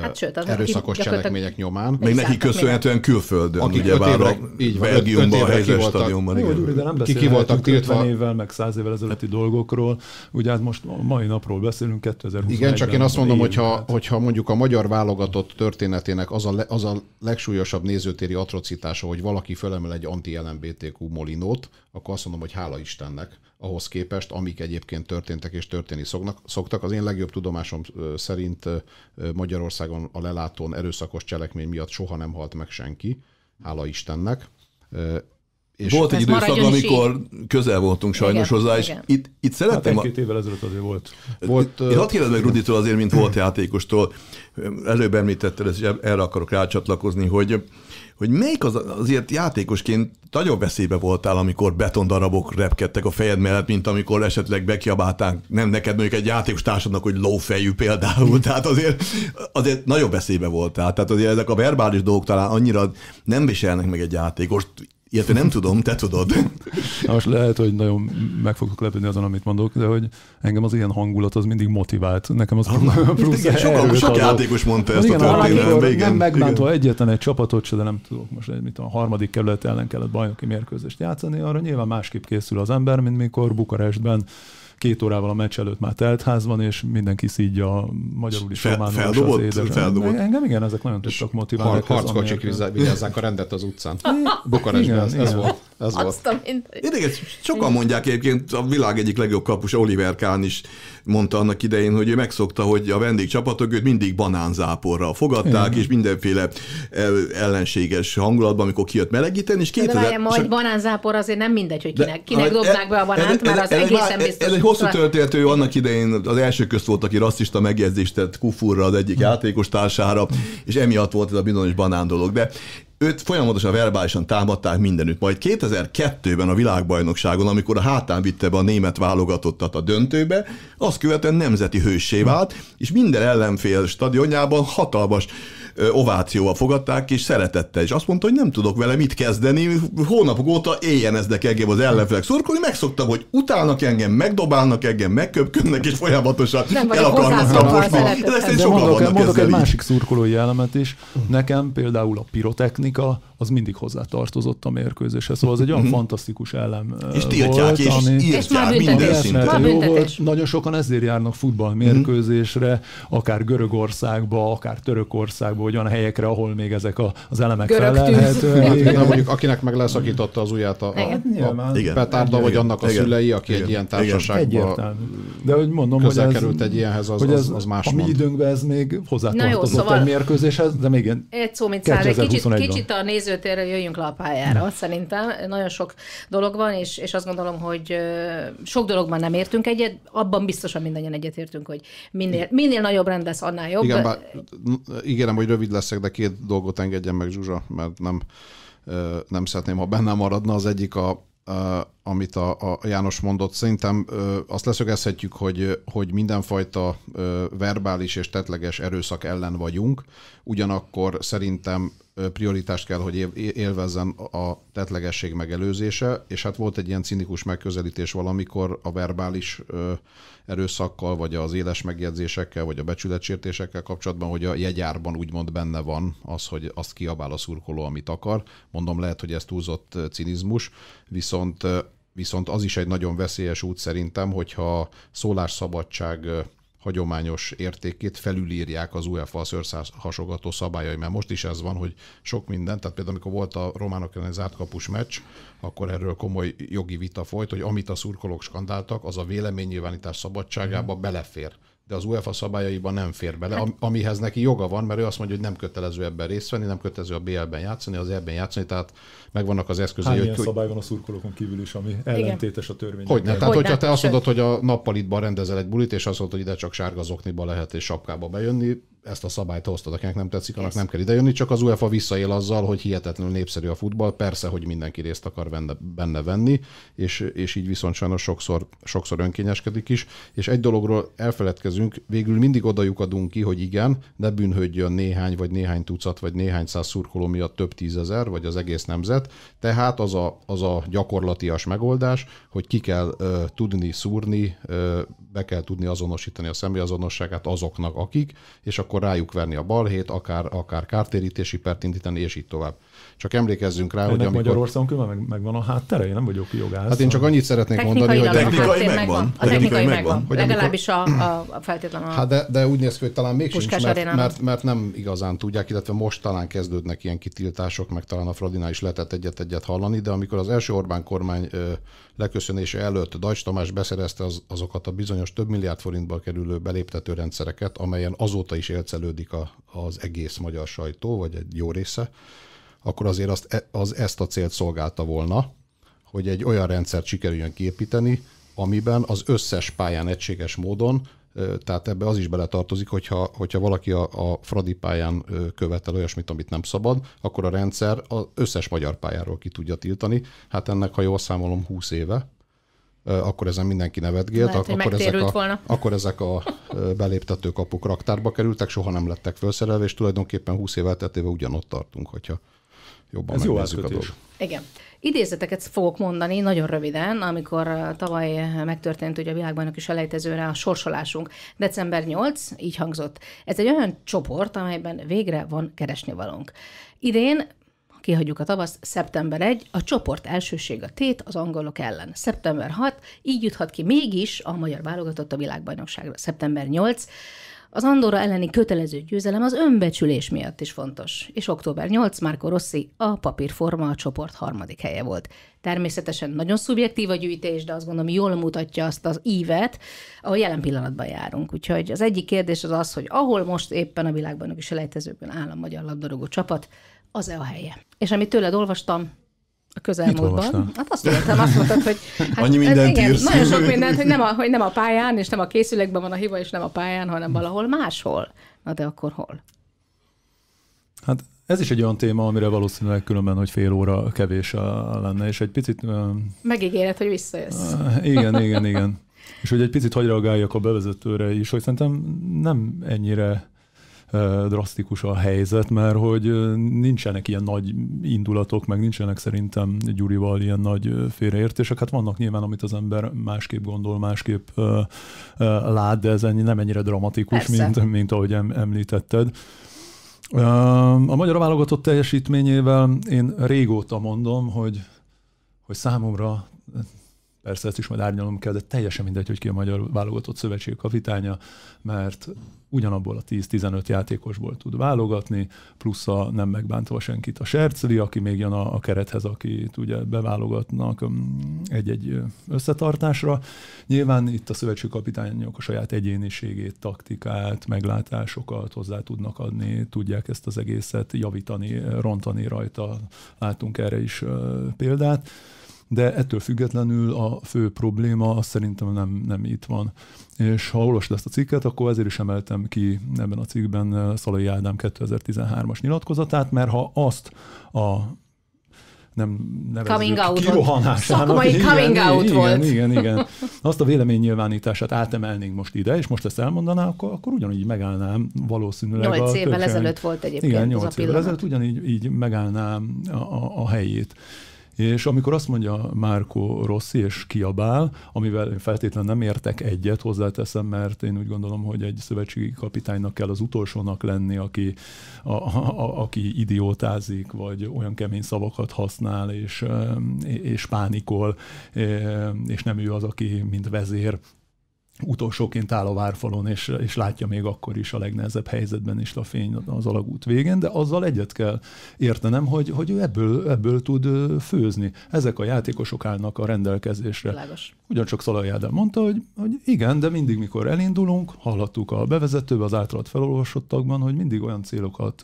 hát, sőt, az erőszakos cselekmények nyomán. Még neki köszönhetően külföldön, Akik ugye bár a így van, Belgiumban, a helyzet stadionban. Jó, de nem ki, ki voltak tiltva. évvel, meg száz évvel ezelőtti dolgokról. Ugye hát most a mai napról beszélünk, 2020 Igen, csak én azt mondom, hogyha, hogyha mondjuk a magyar válogatott történetének az a, le, az a legsúlyosabb nézőtéri atrocitása, hogy valaki fölemel egy anti-LMBTQ molinót, akkor azt mondom, hogy hála Istennek ahhoz képest, amik egyébként történtek és történni szoknak, szoktak. Az én legjobb tudomásom szerint Magyarországon a lelátón erőszakos cselekmény miatt soha nem halt meg senki, hála Istennek. És volt egy időszak, amikor így. közel voltunk sajnos igen, hozzá, és igen. itt, itt szeretném... Hát két évvel ezelőtt azért volt. volt Én hadd kérdezem meg Ruditól azért, mint volt játékostól, előbb említetted, és erre akarok rácsatlakozni, hogy hogy melyik az, azért játékosként nagyon veszélybe voltál, amikor betondarabok repkedtek a fejed mellett, mint amikor esetleg bekiabálták, nem neked mondjuk egy játékos társadnak, hogy lófejű például, tehát azért, azért nagyon veszélybe voltál. Tehát azért ezek a verbális dolgok talán annyira nem viselnek meg egy játékost, Ilyet nem tudom, te tudod. Na most lehet, hogy nagyon meg fogok lepődni azon, amit mondok, de hogy engem az ilyen hangulat az mindig motivált. Nekem az plusz igen, sok, sok játékos mondta ezt igen, a történetet. Nem megbántva egyetlen egy csapatot se, de nem tudok most egy, mit a harmadik kerület ellen kellett bajnoki mérkőzést játszani, arra nyilván másképp készül az ember, mint mikor Bukarestben két órával a meccs előtt már telt van, és mindenki szídja a magyarul is Fel, feldobott, az feldobott. Engem igen, ezek nagyon tudtak motiválni. Har, harckocsik vigyázzák a rendet az utcán. Bukarestben ez, ez volt. Ez volt. Érdekes, sokan mondják egyébként, a világ egyik legjobb kapus Oliver Kahn is mondta annak idején, hogy ő megszokta, hogy a vendégcsapatok őt mindig banánzáporra fogadták, Igen. és mindenféle ellenséges hangulatban, amikor kijött melegíteni, és 2000... De várjál, majd banánzápor azért nem mindegy, hogy kinek, kinek dobnák be a banánt, mert az egészen biztos. Ez egy hosszú történet, ő annak idején az első közt volt, aki rasszista megjegyzést tett Kufurra, az egyik játékos társára, és emiatt volt ez a bizonyos banán dolog. De őt folyamatosan verbálisan támadták mindenütt. Majd 2002-ben a világbajnokságon, amikor a hátán vitte be a német válogatottat a döntőbe, azt követően nemzeti hőssé vált, és minden ellenfél stadionjában hatalmas ovációval fogadták, és szeretette, és azt mondta, hogy nem tudok vele mit kezdeni, hónapok óta éjjeneznek engem az ellenfelek szurkolni, megszoktam, hogy utálnak engem, megdobálnak engem, megköpködnek, és folyamatosan el akarnak taposni. De mondok, mondok egy másik szurkolói elemet is. Nekem például a pirotechnika, az mindig hozzá tartozott a mérkőzéshez. Szóval az egy olyan mhm. fantasztikus elem És tiltják, volt, és ami, írtják minden szinten. Jó volt. Nagyon sokan ezért járnak futballmérkőzésre, mhm. akár Görögországba, akár Törökországba, vagy olyan helyekre, ahol még ezek a, az elemek felelhetőek. mondjuk akinek meg leszakította az ujját a, a, a petárda, vagy annak a szülei, aki egy ilyen társaságban De hogy mondom, hogy ez, került egy ilyenhez, az, az, az más A mi időnkben ez még hozzátartozott szóval egy mérkőzéshez, de még egy szó, mint egy kicsit, kicsit a nézőtérre jöjjünk le a pályára, szerintem. Nagyon sok dolog van, és, és azt gondolom, hogy sok dologban nem értünk egyet, abban biztosan mindannyian egyetértünk, hogy minél, minél nagyobb rend lesz, annál jobb. Igen, bár, ígérem, hogy rövid leszek, de két dolgot engedjen meg Zsuzsa, mert nem, nem szeretném, ha bennem maradna. Az egyik a, amit a, a János mondott. Szerintem azt leszögezhetjük, hogy, hogy mindenfajta verbális és tetleges erőszak ellen vagyunk, ugyanakkor szerintem prioritást kell, hogy élvezzen a tetlegesség megelőzése, és hát volt egy ilyen cinikus megközelítés valamikor a verbális erőszakkal, vagy az éles megjegyzésekkel, vagy a becsületsértésekkel kapcsolatban, hogy a jegyárban úgymond benne van az, hogy azt kiabál a szurkoló, amit akar. Mondom, lehet, hogy ez túlzott cinizmus, viszont viszont az is egy nagyon veszélyes út szerintem, hogyha szólásszabadság hagyományos értékét felülírják az UEFA hasogató szabályai, mert most is ez van, hogy sok minden, tehát például amikor volt a románok elleni zártkapus meccs, akkor erről komoly jogi vita folyt, hogy amit a szurkolók skandáltak, az a véleménynyilvánítás szabadságába belefér de az UEFA szabályaiban nem fér bele, hát, amihez neki joga van, mert ő azt mondja, hogy nem kötelező ebben részt venni, nem kötelező a BL-ben játszani, az ebben játszani, tehát megvannak az eszközei. Hány hogy, ilyen szabály van a szurkolókon kívül is, ami ellentétes a törvény. Hogy ne? Tehát, hogyha te azt mondod, hogy a nappalitban rendezel egy bulit, és azt mondod, hogy ide csak sárga zokniba lehet és sapkába bejönni, ezt a szabályt hoztad, akinek nem tetszik, annak nem kell idejönni, csak az UEFA visszaél azzal, hogy hihetetlenül népszerű a futball, persze, hogy mindenki részt akar benne, benne venni, és, és így viszont sajnos sokszor, sokszor önkényeskedik is, és egy dologról elfeledkezünk, végül mindig odajukadunk ki, hogy igen, ne bűnhődjön néhány, vagy néhány tucat, vagy néhány száz szurkoló miatt több tízezer, vagy az egész nemzet, tehát az a, az a gyakorlatias megoldás, hogy ki kell uh, tudni szúrni, uh, be kell tudni azonosítani a személyazonosságát azoknak, akik, és akkor rájuk verni a balhét, akár, akár kártérítési pert indítani, és így tovább. Csak emlékezzünk rá, Ennek hogy amikor... Magyarországon különben meg, megvan a háttere, én nem vagyok jogász. Hát én csak annyit szeretnék mondani, hogy... Technikai megvan. megvan. A technikai megvan. Hogy Legalábbis a, a, a feltétlenül. Hát de, de úgy néz ki, hogy talán még sincs, mert, mert, mert, nem igazán tudják, illetve most talán kezdődnek ilyen kitiltások, meg talán a Fradinál is lehetett egyet-egyet hallani, de amikor az első Orbán kormány leköszönése előtt Dajcs Tamás beszerezte az, azokat a bizonyos több milliárd forintba kerülő beléptető rendszereket, amelyen azóta is élcelődik a, az egész magyar sajtó, vagy egy jó része, akkor azért azt, e, az ezt a célt szolgálta volna, hogy egy olyan rendszert sikerüljön képíteni, amiben az összes pályán egységes módon, tehát ebbe az is beletartozik, hogyha, hogyha valaki a, a Fradi pályán követel olyasmit, amit nem szabad, akkor a rendszer az összes magyar pályáról ki tudja tiltani. Hát ennek, ha jól számolom, 20 éve, akkor ezen mindenki nevetgélt, Lehet, akkor, ezek a, volna. akkor ezek a beléptető kapuk raktárba kerültek, soha nem lettek felszerelve, és tulajdonképpen 20 év elteltével ugyanott tartunk, hogyha jobban Ez jó a dolgot. Igen. Idézeteket fogok mondani nagyon röviden, amikor tavaly megtörtént ugye a világbajnoki selejtezőre a sorsolásunk. December 8, így hangzott. Ez egy olyan csoport, amelyben végre van keresnivalónk. Idén kihagyjuk a tavaszt, szeptember 1, a csoport elsőség a tét az angolok ellen. Szeptember 6, így juthat ki mégis a magyar válogatott a világbajnokságra. Szeptember 8, az Andorra elleni kötelező győzelem az önbecsülés miatt is fontos, és október 8 Marco Rossi a papírforma a csoport harmadik helye volt. Természetesen nagyon szubjektív a gyűjtés, de azt gondolom jól mutatja azt az ívet, ahol jelen pillanatban járunk. Úgyhogy az egyik kérdés az az, hogy ahol most éppen a világban is selejtezőkben áll a magyar labdarúgó csapat, az-e a helye. És amit tőled olvastam, a közelmúltban. Hát azt mondtam, azt mondtad, hogy hát, Annyi mindent igen, írsz. Nagyon sok mindent, hogy nem, a, hogy nem a pályán, és nem a készülékben van a hiba, és nem a pályán, hanem valahol máshol. Na de akkor hol? Hát ez is egy olyan téma, amire valószínűleg különben, hogy fél óra kevés lenne, és egy picit... Megígéred, hogy visszajössz. Igen, igen, igen. És hogy egy picit hagy reagáljak a bevezetőre is, hogy szerintem nem ennyire drasztikus a helyzet, mert hogy nincsenek ilyen nagy indulatok, meg nincsenek szerintem Gyurival ilyen nagy félreértések. Hát vannak nyilván, amit az ember másképp gondol, másképp lát, de ez nem ennyire dramatikus, mint, mint ahogy említetted. A magyar válogatott teljesítményével én régóta mondom, hogy, hogy számomra persze ezt is majd árnyalom kell, de teljesen mindegy, hogy ki a magyar válogatott szövetség kapitánya, mert ugyanabból a 10-15 játékosból tud válogatni, plusz a nem megbántva senkit a Sercli, aki még jön a, a kerethez, akit ugye beválogatnak um, egy-egy összetartásra. Nyilván itt a szövetségkapitányok a saját egyéniségét, taktikát, meglátásokat hozzá tudnak adni, tudják ezt az egészet javítani, rontani rajta. Látunk erre is példát de ettől függetlenül a fő probléma az szerintem nem, nem itt van. És ha olvasod ezt a cikket, akkor ezért is emeltem ki ebben a cikkben eh, Szalai Ádám 2013-as nyilatkozatát, mert ha azt a nem nevezzük coming kirohanásának. Szakmai igen, coming igen, out igen, volt. Igen, igen. Azt a véleménynyilvánítását átemelnénk most ide, és most ezt elmondaná, akkor, akkor ugyanígy megállnám valószínűleg. Nyolc évvel ezelőtt volt egyébként Igen, nyolc évvel ezelőtt ugyanígy így megállnám a, a, a helyét. És amikor azt mondja Márko Rossi és kiabál, amivel én feltétlenül nem értek egyet, hozzáteszem, mert én úgy gondolom, hogy egy szövetségi kapitánynak kell az utolsónak lenni, aki, a, a, aki idiótázik, vagy olyan kemény szavakat használ, és, és pánikol, és nem ő az, aki mint vezér utolsóként áll a várfalon, és, és látja még akkor is a legnehezebb helyzetben is a fény az alagút végén, de azzal egyet kell értenem, hogy, hogy ő ebből, ebből tud főzni. Ezek a játékosok állnak a rendelkezésre. Lágos. Ugyancsak Szalai Ádám mondta, hogy, hogy igen, de mindig, mikor elindulunk, hallhattuk a bevezetőbe, az általad felolvasottakban, hogy mindig olyan célokat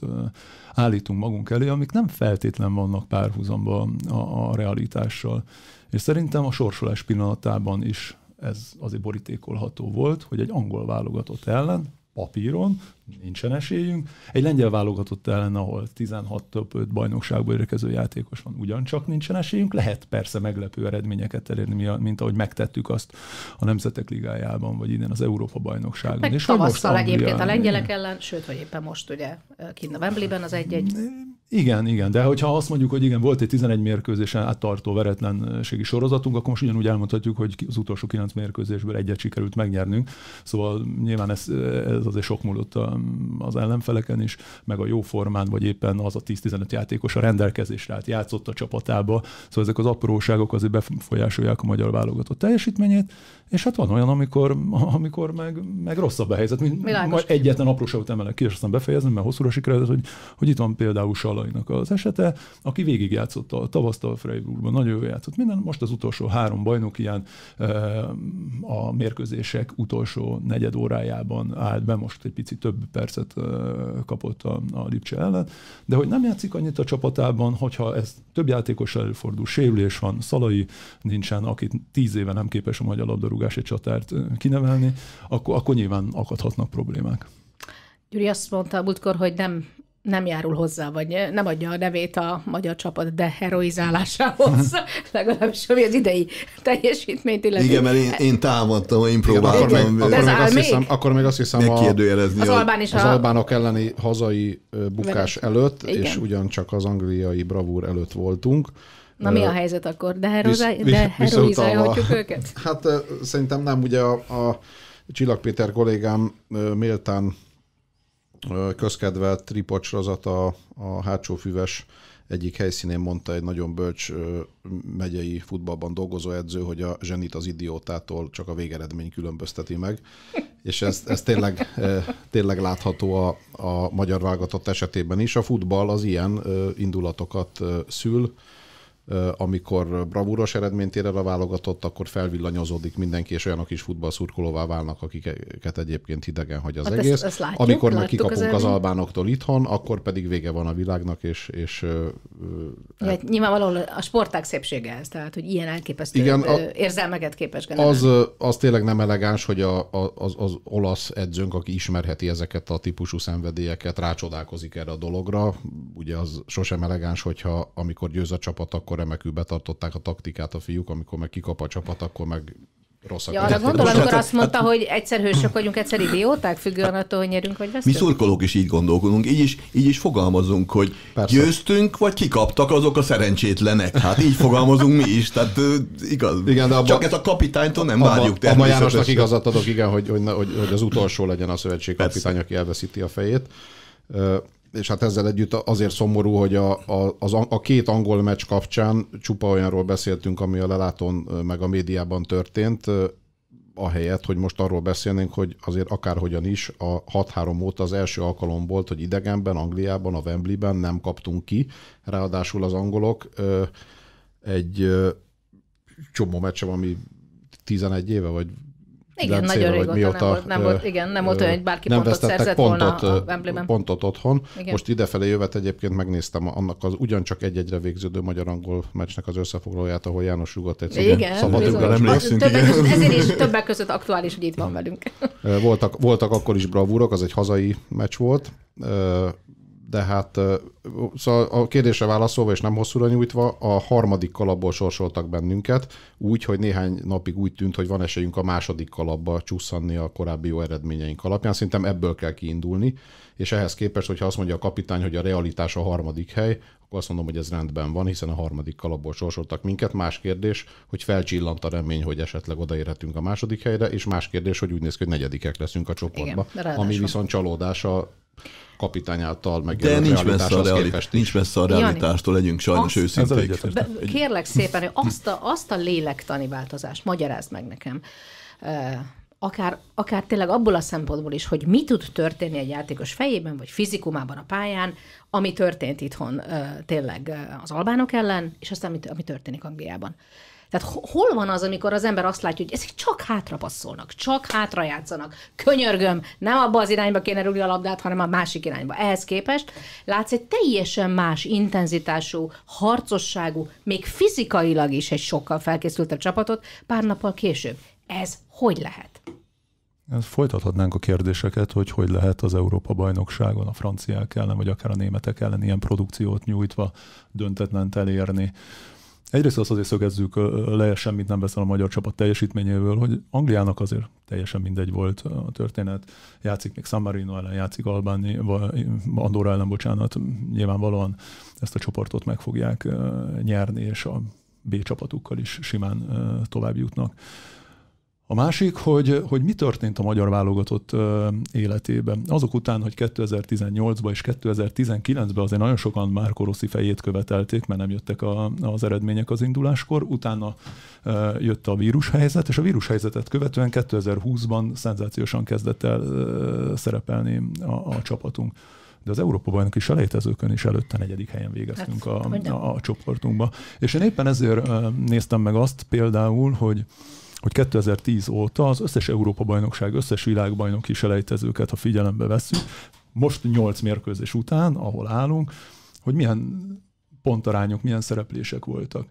állítunk magunk elé, amik nem feltétlen vannak párhuzamban a, a realitással. És szerintem a sorsolás pillanatában is ez azért borítékolható volt, hogy egy angol válogatott ellen papíron nincsen esélyünk. Egy lengyel válogatott ellen, ahol 16 több 5 bajnokságból érkező játékos van, ugyancsak nincsen esélyünk. Lehet persze meglepő eredményeket elérni, mint ahogy megtettük azt a Nemzetek Ligájában, vagy idén az Európa bajnokságon. Meg és tavasszal egyébként a lengyelek ellen, sőt, hogy éppen most ugye kint a Wembleyben az egy-egy. Igen, igen, de hogyha azt mondjuk, hogy igen, volt egy 11 mérkőzésen áttartó veretlenségi sorozatunk, akkor most ugyanúgy elmondhatjuk, hogy az utolsó 9 mérkőzésből egyet sikerült megnyernünk. Szóval nyilván ez, ez azért sok múlott az ellenfeleken is, meg a jó formán, vagy éppen az a 10-15 játékos a rendelkezésre át játszott a csapatába. Szóval ezek az apróságok azért befolyásolják a magyar válogatott teljesítményét, és hát van olyan, amikor, amikor meg, meg rosszabb a helyzet. Mint majd egyetlen apróságot emelek ki, és aztán befejezem, mert hosszúra sikerült, hogy, hogy itt van például Salainak az esete, aki végigjátszott a tavasztal Freiburgban, nagyon jól játszott minden, most az utolsó három bajnokián a mérkőzések utolsó negyed órájában állt be, most egy picit több percet kapott a, a Lipcse ellen, de hogy nem játszik annyit a csapatában, hogyha ez több játékos előfordul, sérülés van, Szalai nincsen, akit tíz éve nem képes a magyar labdarúgási csatárt kinevelni, akkor, akkor nyilván akadhatnak problémák. Gyuri azt mondta a múltkor, hogy nem nem járul hozzá, vagy nem adja a nevét a magyar csapat deheroizálásához, legalábbis ami az idei teljesítményt illeti. Igen, mert én, én támadtam, én próbáltam. Igen, akkor, még, akkor, még azt hiszem, akkor még azt hiszem megkérdőjelezni az, a, albán is az a... albánok elleni hazai bukás Vele. előtt, Igen. és ugyancsak az angliai bravúr előtt voltunk. Na mi a helyzet akkor? Deheroizálhatjuk őket? Hát szerintem nem, ugye a, a Csillag Péter kollégám méltán közkedvelt ripocsrozat a, a hátsó füves egyik helyszínén mondta egy nagyon bölcs megyei futballban dolgozó edző, hogy a zsenit az idiótától csak a végeredmény különbözteti meg, és ez, ez tényleg, tényleg látható a, a magyar válogatott esetében is. A futball az ilyen indulatokat szül, amikor bravúros eredményt ér el a válogatott, akkor felvillanyozódik mindenki, és olyanok is futballszurkolóvá válnak, akiket egyébként hidegen hagy az hát egész. Ezt, ezt látjuk, amikor meg kikapunk az, az albánoktól itthon, akkor pedig vége van a világnak, és... és ja, e... Nyilvánvalóan a sporták szépsége ez, tehát, hogy ilyen elképesztő Igen, a, érzelmeket képes generálni. Az, az tényleg nem elegáns, hogy a, a, az, az olasz edzőnk, aki ismerheti ezeket a típusú szenvedélyeket, rácsodálkozik erre a dologra. Ugye az sosem elegáns, hogyha amikor győz a csapat, akkor remekül betartották a taktikát a fiúk, amikor meg kikap a csapat, akkor meg rosszak. Ja, arra gondol, amikor azt mondta, hogy egyszer hősök vagyunk, egyszer idióták, függően attól, hogy nyerünk vagy vesztünk? Mi szurkolók is így gondolkodunk, így is, így is fogalmazunk, hogy Persze. győztünk, vagy kikaptak azok a szerencsétlenek. Hát így fogalmazunk mi is, tehát igaz. Igen, de abba, Csak ez a kapitánytól nem abba, várjuk természetesen. Abba Jánosnak igazat adok, igen, hogy, hogy, hogy, hogy az utolsó legyen a szövetség kapitány, aki elveszíti a fejét és hát ezzel együtt azért szomorú, hogy a, a, az, a két angol meccs kapcsán csupa olyanról beszéltünk, ami a lelátón meg a médiában történt, ahelyett, hogy most arról beszélnénk, hogy azért akárhogyan is a 6-3 óta az első alkalom volt, hogy idegenben, Angliában, a Wembleyben nem kaptunk ki. Ráadásul az angolok egy csomó meccsem, ami 11 éve, vagy igen, nagyon régóta mióta, nem volt, nem volt, igen, nem volt olyan, hogy bárki nem pontot szerzett pontot, volna a Wembley-ben. pontot otthon. Igen. Most idefelé jövet egyébként megnéztem annak az ugyancsak egy-egyre végződő magyar-angol meccsnek az összefoglalóját, ahol János rugott egy igen, szabaduggal emlékszünk. Többek között, ezért is többek között aktuális, hogy itt van velünk. Voltak, voltak akkor is bravúrok, az egy hazai meccs volt de hát szóval a kérdésre válaszolva és nem hosszúra nyújtva, a harmadik kalapból sorsoltak bennünket, úgy, hogy néhány napig úgy tűnt, hogy van esélyünk a második kalapba csusszanni a korábbi jó eredményeink alapján. Szerintem ebből kell kiindulni, és ehhez képest, hogyha azt mondja a kapitány, hogy a realitás a harmadik hely, akkor azt mondom, hogy ez rendben van, hiszen a harmadik kalapból sorsoltak minket. Más kérdés, hogy felcsillant a remény, hogy esetleg odaérhetünk a második helyre, és más kérdés, hogy úgy néz ki, hogy negyedikek leszünk a csoportban. Igen, ami viszont csalódása kapitány által meg De nincs messze, a realitás, nincs messze a realitástól, legyünk sajnos őszinték. Kérlek szépen, hogy azt a, azt a lélektani változást magyarázd meg nekem. Akár, akár tényleg abból a szempontból is, hogy mi tud történni egy játékos fejében, vagy fizikumában a pályán, ami történt itthon tényleg az albánok ellen, és aztán ami történik Angliában. Tehát hol van az, amikor az ember azt látja, hogy ezek csak hátra passzolnak, csak hátra játszanak. Könyörgöm, nem abba az irányba kéne rúgni a labdát, hanem a másik irányba. Ehhez képest látsz egy teljesen más intenzitású, harcosságú, még fizikailag is egy sokkal felkészültebb csapatot pár nappal később. Ez hogy lehet? Folytathatnánk a kérdéseket, hogy hogy lehet az Európa-bajnokságon a franciák ellen, vagy akár a németek ellen ilyen produkciót nyújtva döntetlen elérni. Egyrészt azt azért szögezzük le, semmit nem veszel a magyar csapat teljesítményével, hogy Angliának azért teljesen mindegy volt a történet. Játszik még San Marino ellen, játszik Albáni, Andorra ellen, bocsánat, nyilvánvalóan ezt a csoportot meg fogják nyerni, és a B csapatukkal is simán tovább jutnak. A másik, hogy, hogy mi történt a magyar válogatott életében. Azok után, hogy 2018-ban és 2019-ben azért nagyon sokan Márko Rossi fejét követelték, mert nem jöttek a, az eredmények az induláskor, utána jött a vírushelyzet, és a vírushelyzetet követően 2020-ban szenzációsan kezdett el szerepelni a, a csapatunk de az Európa bajnoki selejtezőkön is előtte negyedik helyen végeztünk hát, a, a, a csoportunkba. És én éppen ezért néztem meg azt például, hogy hogy 2010 óta az összes Európa-bajnokság, összes világbajnoki selejtezőket, ha figyelembe vesszük, most 8 mérkőzés után, ahol állunk, hogy milyen pontarányok, milyen szereplések voltak.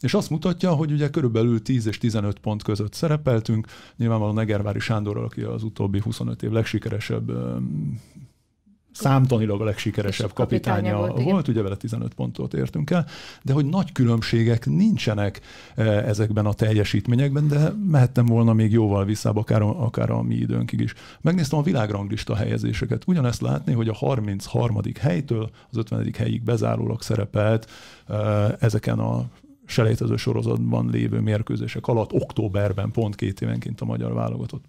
És azt mutatja, hogy ugye körülbelül 10 és 15 pont között szerepeltünk. Nyilvánvalóan Negervári Sándor, aki az utóbbi 25 év legsikeresebb számtanilag a legsikeresebb kapitánya, volt, volt ugye vele 15 pontot értünk el, de hogy nagy különbségek nincsenek e, ezekben a teljesítményekben, de mehettem volna még jóval visszább, akár, akár a mi időnkig is. Megnéztem a világranglista helyezéseket. Ugyanezt látni, hogy a 33. helytől az 50. helyig bezárólag szerepelt e, ezeken a selejtező sorozatban lévő mérkőzések alatt, októberben pont két évenként a magyar válogatott.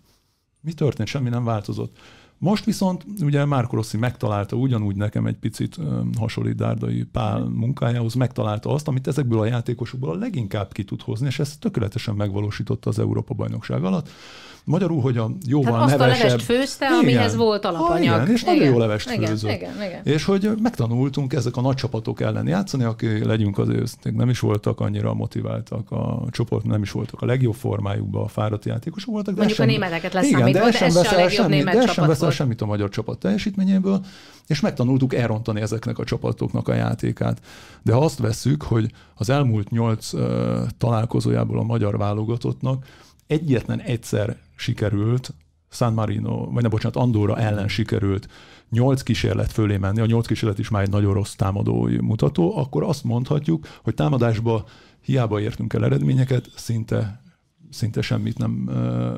Mi történt? Semmi nem változott. Most viszont ugye Márko Rossi megtalálta ugyanúgy nekem egy picit hasonlít Dárdai Pál munkájához, megtalálta azt, amit ezekből a játékosokból a leginkább ki tud hozni, és ezt tökéletesen megvalósította az Európa-bajnokság alatt. Magyarul, hogy a jóval Tehát azt nevesebb... a levest főzte, igen. amihez volt alapanyag. Ha, igen, és nagyon igen. jó levest igen, főzött. Igen, igen. És hogy megtanultunk ezek a nagy csapatok ellen játszani, akik legyünk azért, nem is voltak annyira motiváltak a csoport, nem is voltak a legjobb formájukban, a fáradt játékosok voltak. De Mondjuk sem, a németeket leszámítva, de, de ez sem a legjobb német de sem veszel semmit a magyar csapat teljesítményéből, és megtanultuk elrontani ezeknek a csapatoknak a játékát. De ha azt vesszük, hogy az elmúlt nyolc uh, találkozójából a magyar válogatottnak egyetlen egyszer sikerült San Marino, vagy ne bocsánat, Andorra ellen sikerült nyolc kísérlet fölé menni, a nyolc kísérlet is már egy nagyon rossz támadói mutató, akkor azt mondhatjuk, hogy támadásba hiába értünk el eredményeket, szinte szinte semmit nem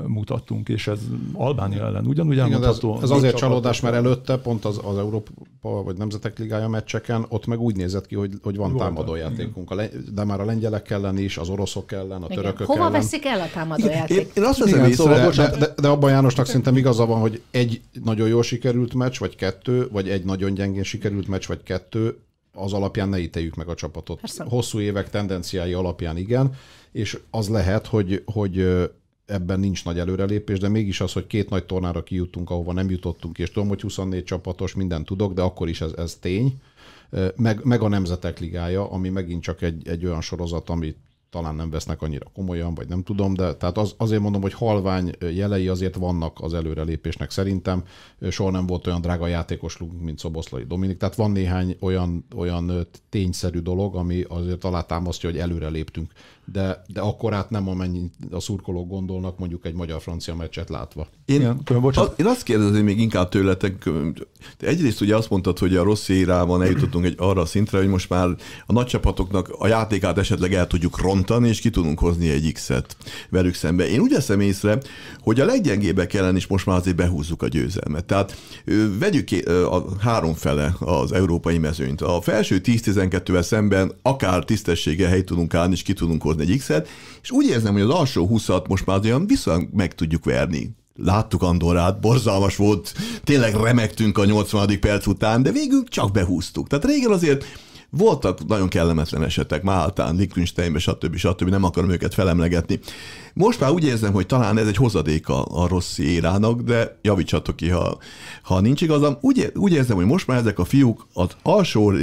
mutattunk, és ez Albánia ellen ugyanúgy elmondható. Ez, ez azért csalódás, mert előtte pont az, az Európa vagy Nemzetek Ligája meccseken ott meg úgy nézett ki, hogy, hogy van támadójátékunk, de már a lengyelek ellen is, az oroszok ellen, a igen. törökök Hova ellen. veszik el a támadójáték? Én, én azt veszem észre, szóval, de, de, de abban Jánosnak szerintem igaza van, hogy egy nagyon jól sikerült meccs, vagy kettő, vagy egy nagyon gyengén sikerült meccs, vagy kettő, az alapján ne ítéljük meg a csapatot. Persze. Hosszú évek tendenciái alapján igen, és az lehet, hogy, hogy ebben nincs nagy előrelépés, de mégis az, hogy két nagy tornára kijutunk, ahova nem jutottunk, és tudom, hogy 24 csapatos, mindent tudok, de akkor is ez, ez tény. Meg, meg a Nemzetek Ligája, ami megint csak egy, egy olyan sorozat, amit talán nem vesznek annyira komolyan, vagy nem tudom, de tehát az, azért mondom, hogy halvány jelei azért vannak az előrelépésnek szerintem. Soha nem volt olyan drága játékoslunk, mint Szoboszlai Dominik, tehát van néhány olyan, olyan tényszerű dolog, ami azért alátámasztja, hogy előreléptünk de, de akkor át nem amennyit a szurkolók gondolnak mondjuk egy magyar-francia meccset látva. Én, Igen, a, én azt kérdezem még inkább tőletek, egyrészt ugye azt mondtad, hogy a rossz érában eljutottunk egy arra a szintre, hogy most már a nagy csapatoknak a játékát esetleg el tudjuk rontani, és ki tudunk hozni egy X-et velük szembe. Én úgy veszem észre, hogy a leggyengébbek ellen is most már azért behúzzuk a győzelmet. Tehát vegyük ki a három fele az európai mezőnyt. A felső 10-12-vel szemben akár tisztességgel hely tudunk állni, és ki tudunk hozni egy X-et, és úgy érzem, hogy az alsó 20-at most már olyan viszonylag meg tudjuk verni. Láttuk Andorát, borzalmas volt, tényleg remektünk a 80. perc után, de végül csak behúztuk. Tehát régen azért voltak nagyon kellemetlen esetek, Máltán, Liechtensteinben, stb. stb. Nem akarom őket felemlegetni. Most már úgy érzem, hogy talán ez egy hozadéka a rossz érának, de javítsatok ki, ha, ha nincs igazam. Úgy, úgy érzem, hogy most már ezek a fiúk az alsó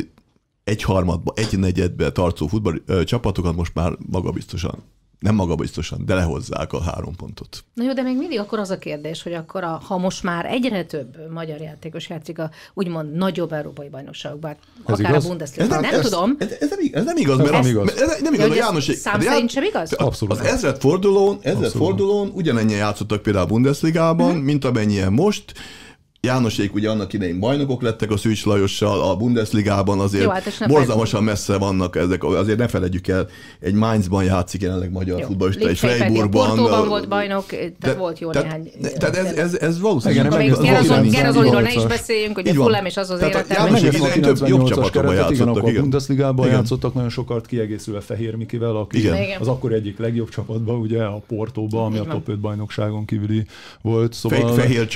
egy harmadba, egy negyedbe tartó futball csapatokat most már magabiztosan nem magabiztosan, de lehozzák a három pontot. Na jó, de még mindig akkor az a kérdés, hogy akkor a, ha most már egyre több magyar játékos játszik a úgymond nagyobb európai bajnokságokban, akár igaz? a Bundesliga, nem ez, tudom. Ez, ez, nem, ez nem igaz, mert, ez, nem igaz. Ez, nem igaz, ja, János, szám szerint sem igaz? Abszolút. Az ezred fordulón, ezred fordulón ugyanennyien játszottak például a Bundesligában, hmm. mint amennyien most, Jánosék ugye annak idején bajnokok lettek a Szűcs Lajossal, a Bundesligában azért Jó, hát borzalmasan messze vannak ezek, azért ne felejtjük el, egy Mainzban játszik jelenleg magyar jó. futballista, egy Freiburgban. Portóban volt bajnok, tehát de, volt jó tehát, néhány. Tehát ez, ez, ez valószínűleg... Igen, Gerazoliról ne is beszéljünk, hogy a Fulham és az az életem. több jobb csapatokban játszottak. Igen, a Bundesligában játszottak nagyon sokat kiegészülve Fehér Mikivel, aki az akkor egyik legjobb csapatban, ugye a Portóban, ami a top 5 bajnokságon kívüli volt. Szóval Fehér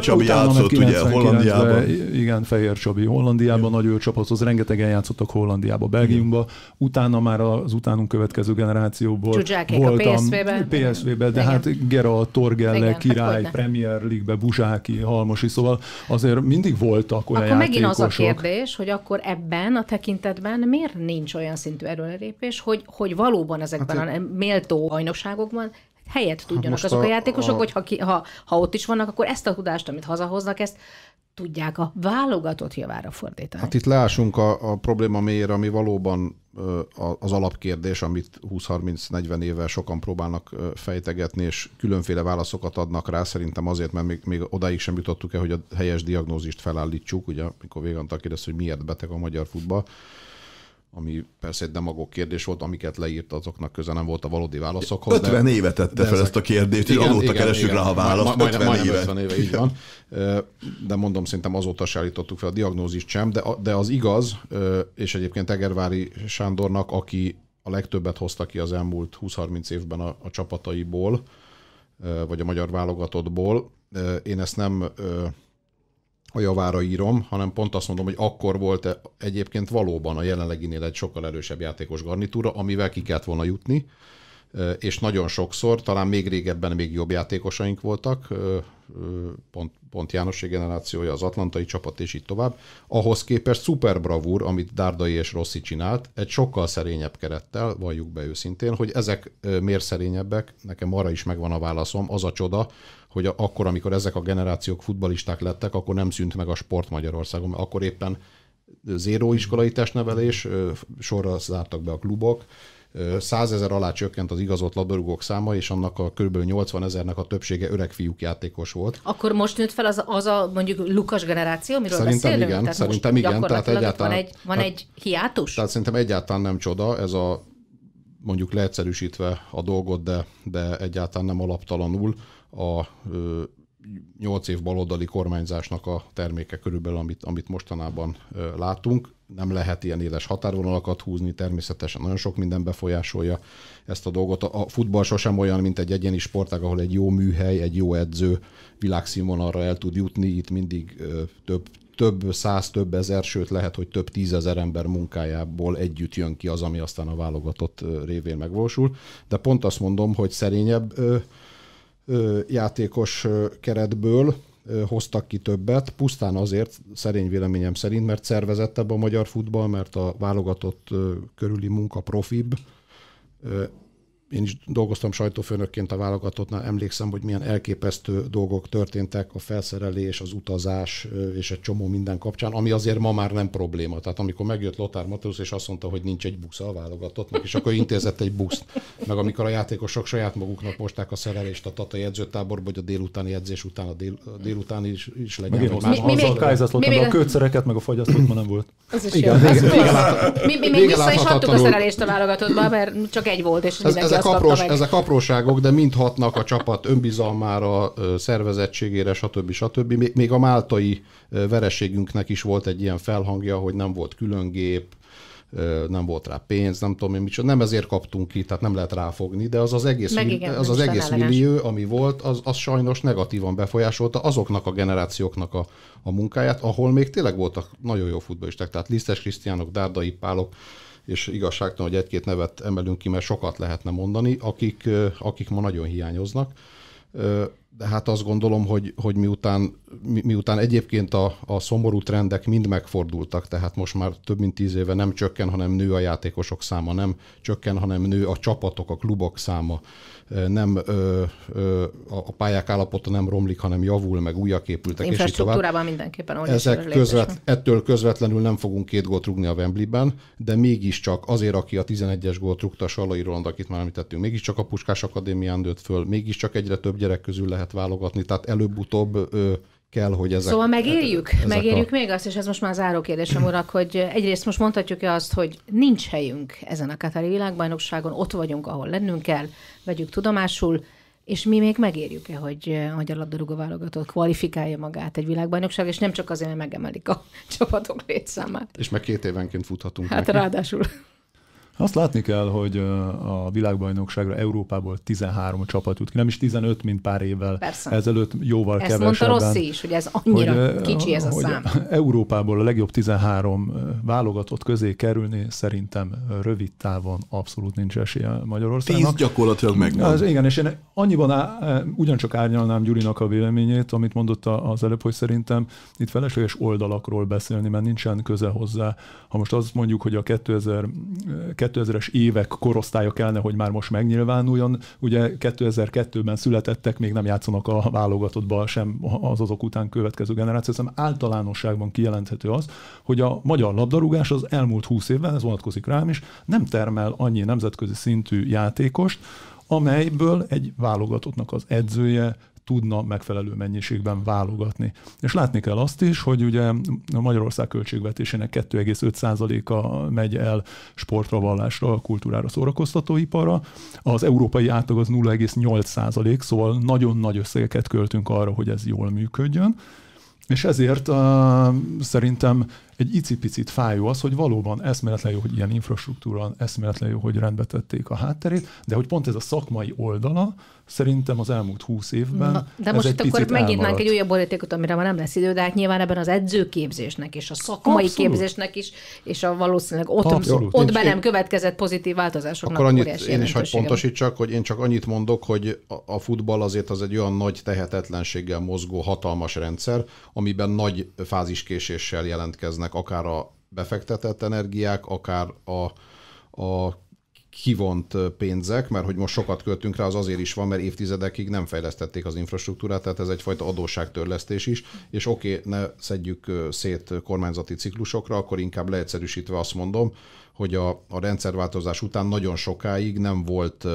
Csabi játszott ugye Hollandiában. Igen, Fehér Csabi Hollandiában, nagy csapathoz, rengetegen játszottak Hollandiába, Belgiumba. Utána már az utánunk következő generációból voltam PSV-be. PSV-be, de Igen. hát Gera, Torgelle, Igen, hát Király, hát Premier League-be, Buzsáki, Halmosi, szóval azért mindig voltak olyan Akkor játékosok. megint az a kérdés, hogy akkor ebben a tekintetben miért nincs olyan szintű erőlépés, hogy, hogy valóban ezekben hát a méltó bajnokságokban helyet tudjanak azok a, a játékosok, a... hogy ha, ki, ha, ha ott is vannak, akkor ezt a tudást, amit hazahoznak, ezt tudják a válogatott javára fordítani. Hát itt leásunk a, a probléma mélyére, ami valóban az alapkérdés, amit 20-30-40 éve sokan próbálnak fejtegetni, és különféle válaszokat adnak rá, szerintem azért, mert még, még odáig sem jutottuk el, hogy a helyes diagnózist felállítsuk, ugye, mikor Véganta kérdezte, hogy miért beteg a magyar futball ami persze egy demagóg kérdés volt, amiket leírt, azoknak köze nem volt a valódi válaszokhoz. 50 de, éve tette fel ezek... ezt a kérdést, igen, azóta igen, keresünk rá a választ. Ma, 50 majdnem éve. 50 éve, így van. De mondom, szerintem azóta se állítottuk fel a diagnózist sem, de, de az igaz, és egyébként Egervári Sándornak, aki a legtöbbet hozta ki az elmúlt 20-30 évben a, a csapataiból, vagy a magyar válogatottból, én ezt nem a javára írom, hanem pont azt mondom, hogy akkor volt egyébként valóban a jelenleginél egy sokkal erősebb játékos garnitúra, amivel ki kellett volna jutni, és nagyon sokszor, talán még régebben még jobb játékosaink voltak, pont, pont János generációja, az atlantai csapat, és így tovább. Ahhoz képest szuper bravúr, amit Dárdai és Rossi csinált, egy sokkal szerényebb kerettel, valljuk be őszintén, hogy ezek miért szerényebbek, nekem arra is megvan a válaszom, az a csoda, hogy akkor, amikor ezek a generációk futbalisták lettek, akkor nem szűnt meg a sport Magyarországon, mert akkor éppen zéró iskolai testnevelés, sorra zártak be a klubok, százezer alá csökkent az igazolt labdarúgók száma, és annak a kb. 80 ezernek a többsége öreg fiúk játékos volt. Akkor most nőtt fel az, az a mondjuk Lukas generáció, amiről szerintem beszélünk? Igen, tehát szerintem igen, tehát egyáltalán... Van egy, van hát, egy hiátus? Tehát szerintem egyáltalán nem csoda, ez a mondjuk leegyszerűsítve a dolgot, de, de egyáltalán nem alaptalanul a nyolc év baloldali kormányzásnak a terméke körülbelül, amit, amit mostanában látunk. Nem lehet ilyen éles határvonalakat húzni, természetesen nagyon sok minden befolyásolja ezt a dolgot. A futball sosem olyan, mint egy egyéni sportág, ahol egy jó műhely, egy jó edző világszínvonalra el tud jutni, itt mindig több több száz, több ezer, sőt lehet, hogy több tízezer ember munkájából együtt jön ki az, ami aztán a válogatott révén megvalósul. De pont azt mondom, hogy szerényebb játékos keretből hoztak ki többet, pusztán azért, szerény véleményem szerint, mert szervezettebb a magyar futball, mert a válogatott körüli munka profibb, én is dolgoztam sajtófőnökként a válogatottnál, emlékszem, hogy milyen elképesztő dolgok történtek, a felszerelés, az utazás és egy csomó minden kapcsán, ami azért ma már nem probléma. Tehát amikor megjött Lothar Mateusz, és azt mondta, hogy nincs egy busz a válogatottnak, és akkor intézett egy buszt. Meg amikor a játékosok saját maguknak mosták a szerelést a Tata edzőtáborba, hogy a délutáni edzés után a, dél, a délutáni is, is legyen. Meg mi, mi, mi, mi, a kőszereket, meg a fagyasztót ma nem volt. Az is Igen, jó. Vége, vége, mi, mi még vissza is adtuk a szerelést a válogatottba, mert csak egy volt, és ez, ezek, aprós, ezek apróságok, de mind hatnak a csapat önbizalmára, szervezettségére, stb. stb. Még a máltai vereségünknek is volt egy ilyen felhangja, hogy nem volt külön gép, nem volt rá pénz, nem tudom én micsoda, nem ezért kaptunk ki, tehát nem lehet ráfogni, de az az egész, Meg igen, az, az egész millió, ami volt, az, az sajnos negatívan befolyásolta azoknak a generációknak a, a munkáját, ahol még tényleg voltak nagyon jó futballisták, tehát Lisztes Krisztiánok, Dárdai Pálok, és igazságtalan, hogy egy-két nevet emelünk ki, mert sokat lehetne mondani, akik, akik ma nagyon hiányoznak. De hát azt gondolom, hogy, hogy miután, mi, miután egyébként a, a szomorú trendek mind megfordultak, tehát most már több mint tíz éve nem csökken, hanem nő a játékosok száma, nem csökken, hanem nő a csapatok, a klubok száma, nem a pályák állapota nem romlik, hanem javul, meg újak épültek. Infrastruktúrában mindenképpen Ezek közvet, Ettől közvetlenül nem fogunk két gólt rúgni a Wembley-ben, de mégiscsak azért, aki a 11-es gólt rúgta, Salai Roland, akit már említettünk, mégiscsak a Puskás Akadémián dőtt föl, mégiscsak egyre több gyerek közül lehet válogatni, tehát előbb-utóbb kell, hogy ezek... Szóval megérjük? Ezek megérjük a... még azt, és ez most már záró kérdésem, urak, hogy egyrészt most mondhatjuk-e azt, hogy nincs helyünk ezen a Katari világbajnokságon, ott vagyunk, ahol lennünk kell, vegyük tudomásul, és mi még megérjük-e, hogy, hogy a labdarúgó válogatott kvalifikálja magát egy világbajnokság, és nem csak azért, mert megemelik a csapatok létszámát. És meg két évenként futhatunk Hát neki. ráadásul. Azt látni kell, hogy a világbajnokságra Európából 13 csapat jut ki, nem is 15, mint pár évvel Persze. ezelőtt, jóval Ezt kevesebben. Ezt mondta Rossi is, hogy ez annyira hogy, kicsi ez a szám. Európából a legjobb 13 válogatott közé kerülni szerintem rövid távon abszolút nincs esélye Magyarországnak. Tíz gyakorlatilag meg Az, igen, és én annyiban á, ugyancsak árnyalnám Gyurinak a véleményét, amit mondott az előbb, hogy szerintem itt felesleges oldalakról beszélni, mert nincsen köze hozzá. Ha most azt mondjuk, hogy a 2000 2000-es évek korosztálya kellene, hogy már most megnyilvánuljon. Ugye 2002-ben születettek, még nem játszanak a válogatottban sem az azok után következő generáció, hiszen általánosságban kijelenthető az, hogy a magyar labdarúgás az elmúlt 20 évben, ez vonatkozik rám is, nem termel annyi nemzetközi szintű játékost, amelyből egy válogatottnak az edzője tudna megfelelő mennyiségben válogatni. És látni kell azt is, hogy ugye a Magyarország költségvetésének 2,5%-a megy el sportra, vallásra, kultúrára, szórakoztatóiparra. Az európai átlag az 0,8%, szóval nagyon nagy összegeket költünk arra, hogy ez jól működjön. És ezért uh, szerintem egy icipicit fájó az, hogy valóban eszméletlen jó, hogy ilyen infrastruktúra, eszméletlen jó, hogy rendbe tették a hátterét, de hogy pont ez a szakmai oldala, szerintem az elmúlt húsz évben. Na, de most itt akkor megnyitnánk egy újabb borítékot, amire már nem lesz idő, de hát nyilván ebben az edzőképzésnek és a szakmai Abszolút. képzésnek is, és a valószínűleg ott, Abszolút. ott be nem következett pozitív változásoknak. Akkor annyit én is hogy pontosítsak, hogy én csak annyit mondok, hogy a, a futball azért az egy olyan nagy tehetetlenséggel mozgó hatalmas rendszer, amiben nagy fáziskéséssel jelentkeznek akár a befektetett energiák, akár a, a kivont pénzek, mert hogy most sokat költünk rá, az azért is van, mert évtizedekig nem fejlesztették az infrastruktúrát, tehát ez egyfajta adósságtörlesztés is, és oké, okay, ne szedjük szét kormányzati ciklusokra, akkor inkább leegyszerűsítve azt mondom, hogy a, a rendszerváltozás után nagyon sokáig nem volt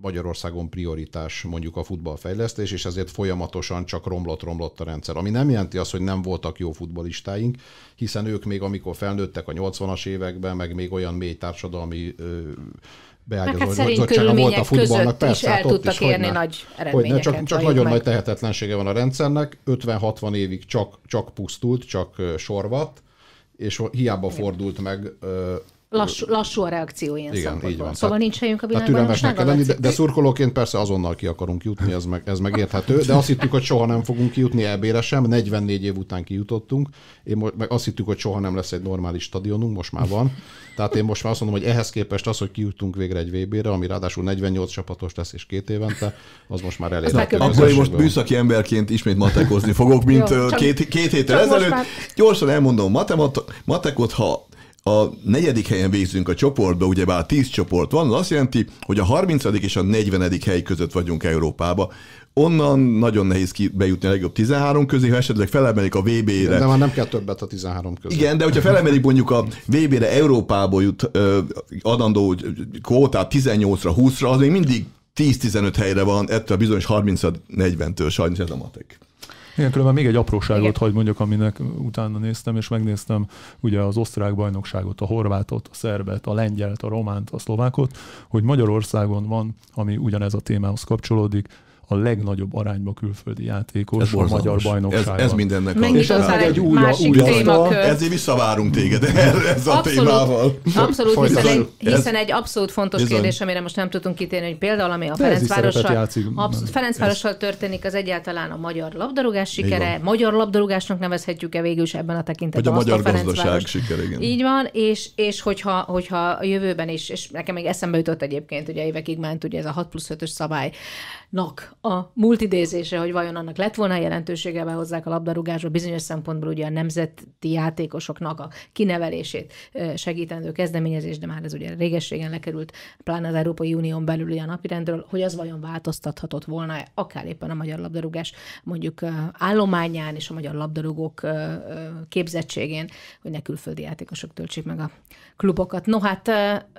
Magyarországon prioritás mondjuk a futballfejlesztés, és ezért folyamatosan csak romlott-romlott a rendszer. Ami nem jelenti azt, hogy nem voltak jó futballistáink, hiszen ők még amikor felnőttek a 80-as években, meg még olyan mély társadalmi beágyazottsága volt a futballnak. Persze, is hát el tudtak is, érni hogyne, nagy eredményeket. Csak, csak nagyon meg. nagy tehetetlensége van a rendszernek, 50-60 évig csak, csak pusztult, csak sorvat, és hiába fordult meg Lassú, lassú a reakció ilyen Igen, így van. Szóval nincs helyünk a világbajnokságon? lenni, de, de szurkolóként persze azonnal ki akarunk jutni, ez, meg, ez megérthető, de azt hittük, hogy soha nem fogunk kijutni EB-re sem, 44 év után kijutottunk, én meg azt hittük, hogy soha nem lesz egy normális stadionunk, most már van. Tehát én most már azt mondom, hogy ehhez képest az, hogy kijutunk végre egy VB-re, ami ráadásul 48 csapatos lesz és két évente, az most már elérhető. Akkor én most műszaki emberként ismét matekozni fogok, mint Jó, két, két héttel ezelőtt. Már... Gyorsan elmondom, matekot, ha a negyedik helyen végzünk a csoportba, ugyebár 10 csoport van, az azt jelenti, hogy a 30. és a 40. hely között vagyunk Európába. Onnan nagyon nehéz ki bejutni a legjobb 13 közé, ha esetleg felemelik a VB-re. De már nem kell többet a 13 közé. Igen, de hogyha felemelik mondjuk a VB-re Európából jut ö, adandó kvótát 18-ra, 20-ra, az még mindig 10-15 helyre van, ettől a bizonyos 30-40-től sajnos ez a matek. Igen, különben még egy apróságot hogy mondjuk, aminek utána néztem, és megnéztem ugye az osztrák bajnokságot, a horvátot, a szerbet, a lengyelt, a románt, a szlovákot, hogy Magyarországon van, ami ugyanez a témához kapcsolódik, a legnagyobb arányba külföldi játékos ez a magyar bajnokságon. Ez, ez mindennek a... ez egy új, új. Ezért visszavárunk téged erre ez a abszolút, témával. Abszolút, hiszen egy, hiszen egy abszolút fontos bizony. kérdés, amire most nem tudunk kitérni, hogy például ami a Ferencvárossal, Ferencvárossal történik, az egyáltalán a magyar labdarúgás sikere, magyar labdarúgásnak nevezhetjük-e végül is ebben a tekintetben. Vagy a magyar a gazdaság sikere, igen. Így van, és, és hogyha, hogyha a jövőben is, és nekem még eszembe jutott egyébként, ugye évekig ment ugye ez a 6 plusz 5-ös szabálynak a multidézése, hogy vajon annak lett volna jelentősége, hozzák a labdarúgásba, bizonyos szempontból ugye a nemzeti játékosoknak a kinevelését segítendő kezdeményezés, de már ez ugye régességen lekerült, pláne az Európai Unión belül a napirendről, hogy az vajon változtathatott volna akár éppen a magyar labdarúgás mondjuk állományán és a magyar labdarúgók képzettségén, hogy ne külföldi játékosok töltsék meg a klubokat. No hát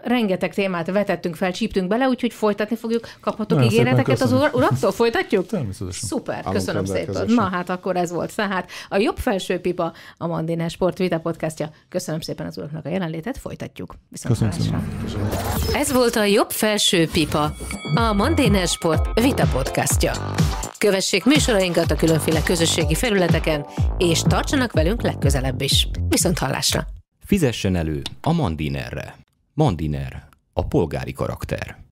rengeteg témát vetettünk fel, csíptünk bele, úgyhogy folytatni fogjuk. Kaphatok ígéreteket az uraktól? Folytatjuk? Természetesen. Szuper, köszönöm szépen. Na hát akkor ez volt. Tehát a jobb felső pipa a Mandiner Sport Vita podcastja. Köszönöm szépen az uraknak a jelenlétet, folytatjuk. Viszont köszönöm Köszönöm. Ez volt a jobb felső pipa, a Mandiner Sport Vita podcastja. Kövessék műsorainkat a különféle közösségi felületeken, és tartsanak velünk legközelebb is. Viszont hallásra! Fizessen elő a Mandinerre. Mandiner, a polgári karakter.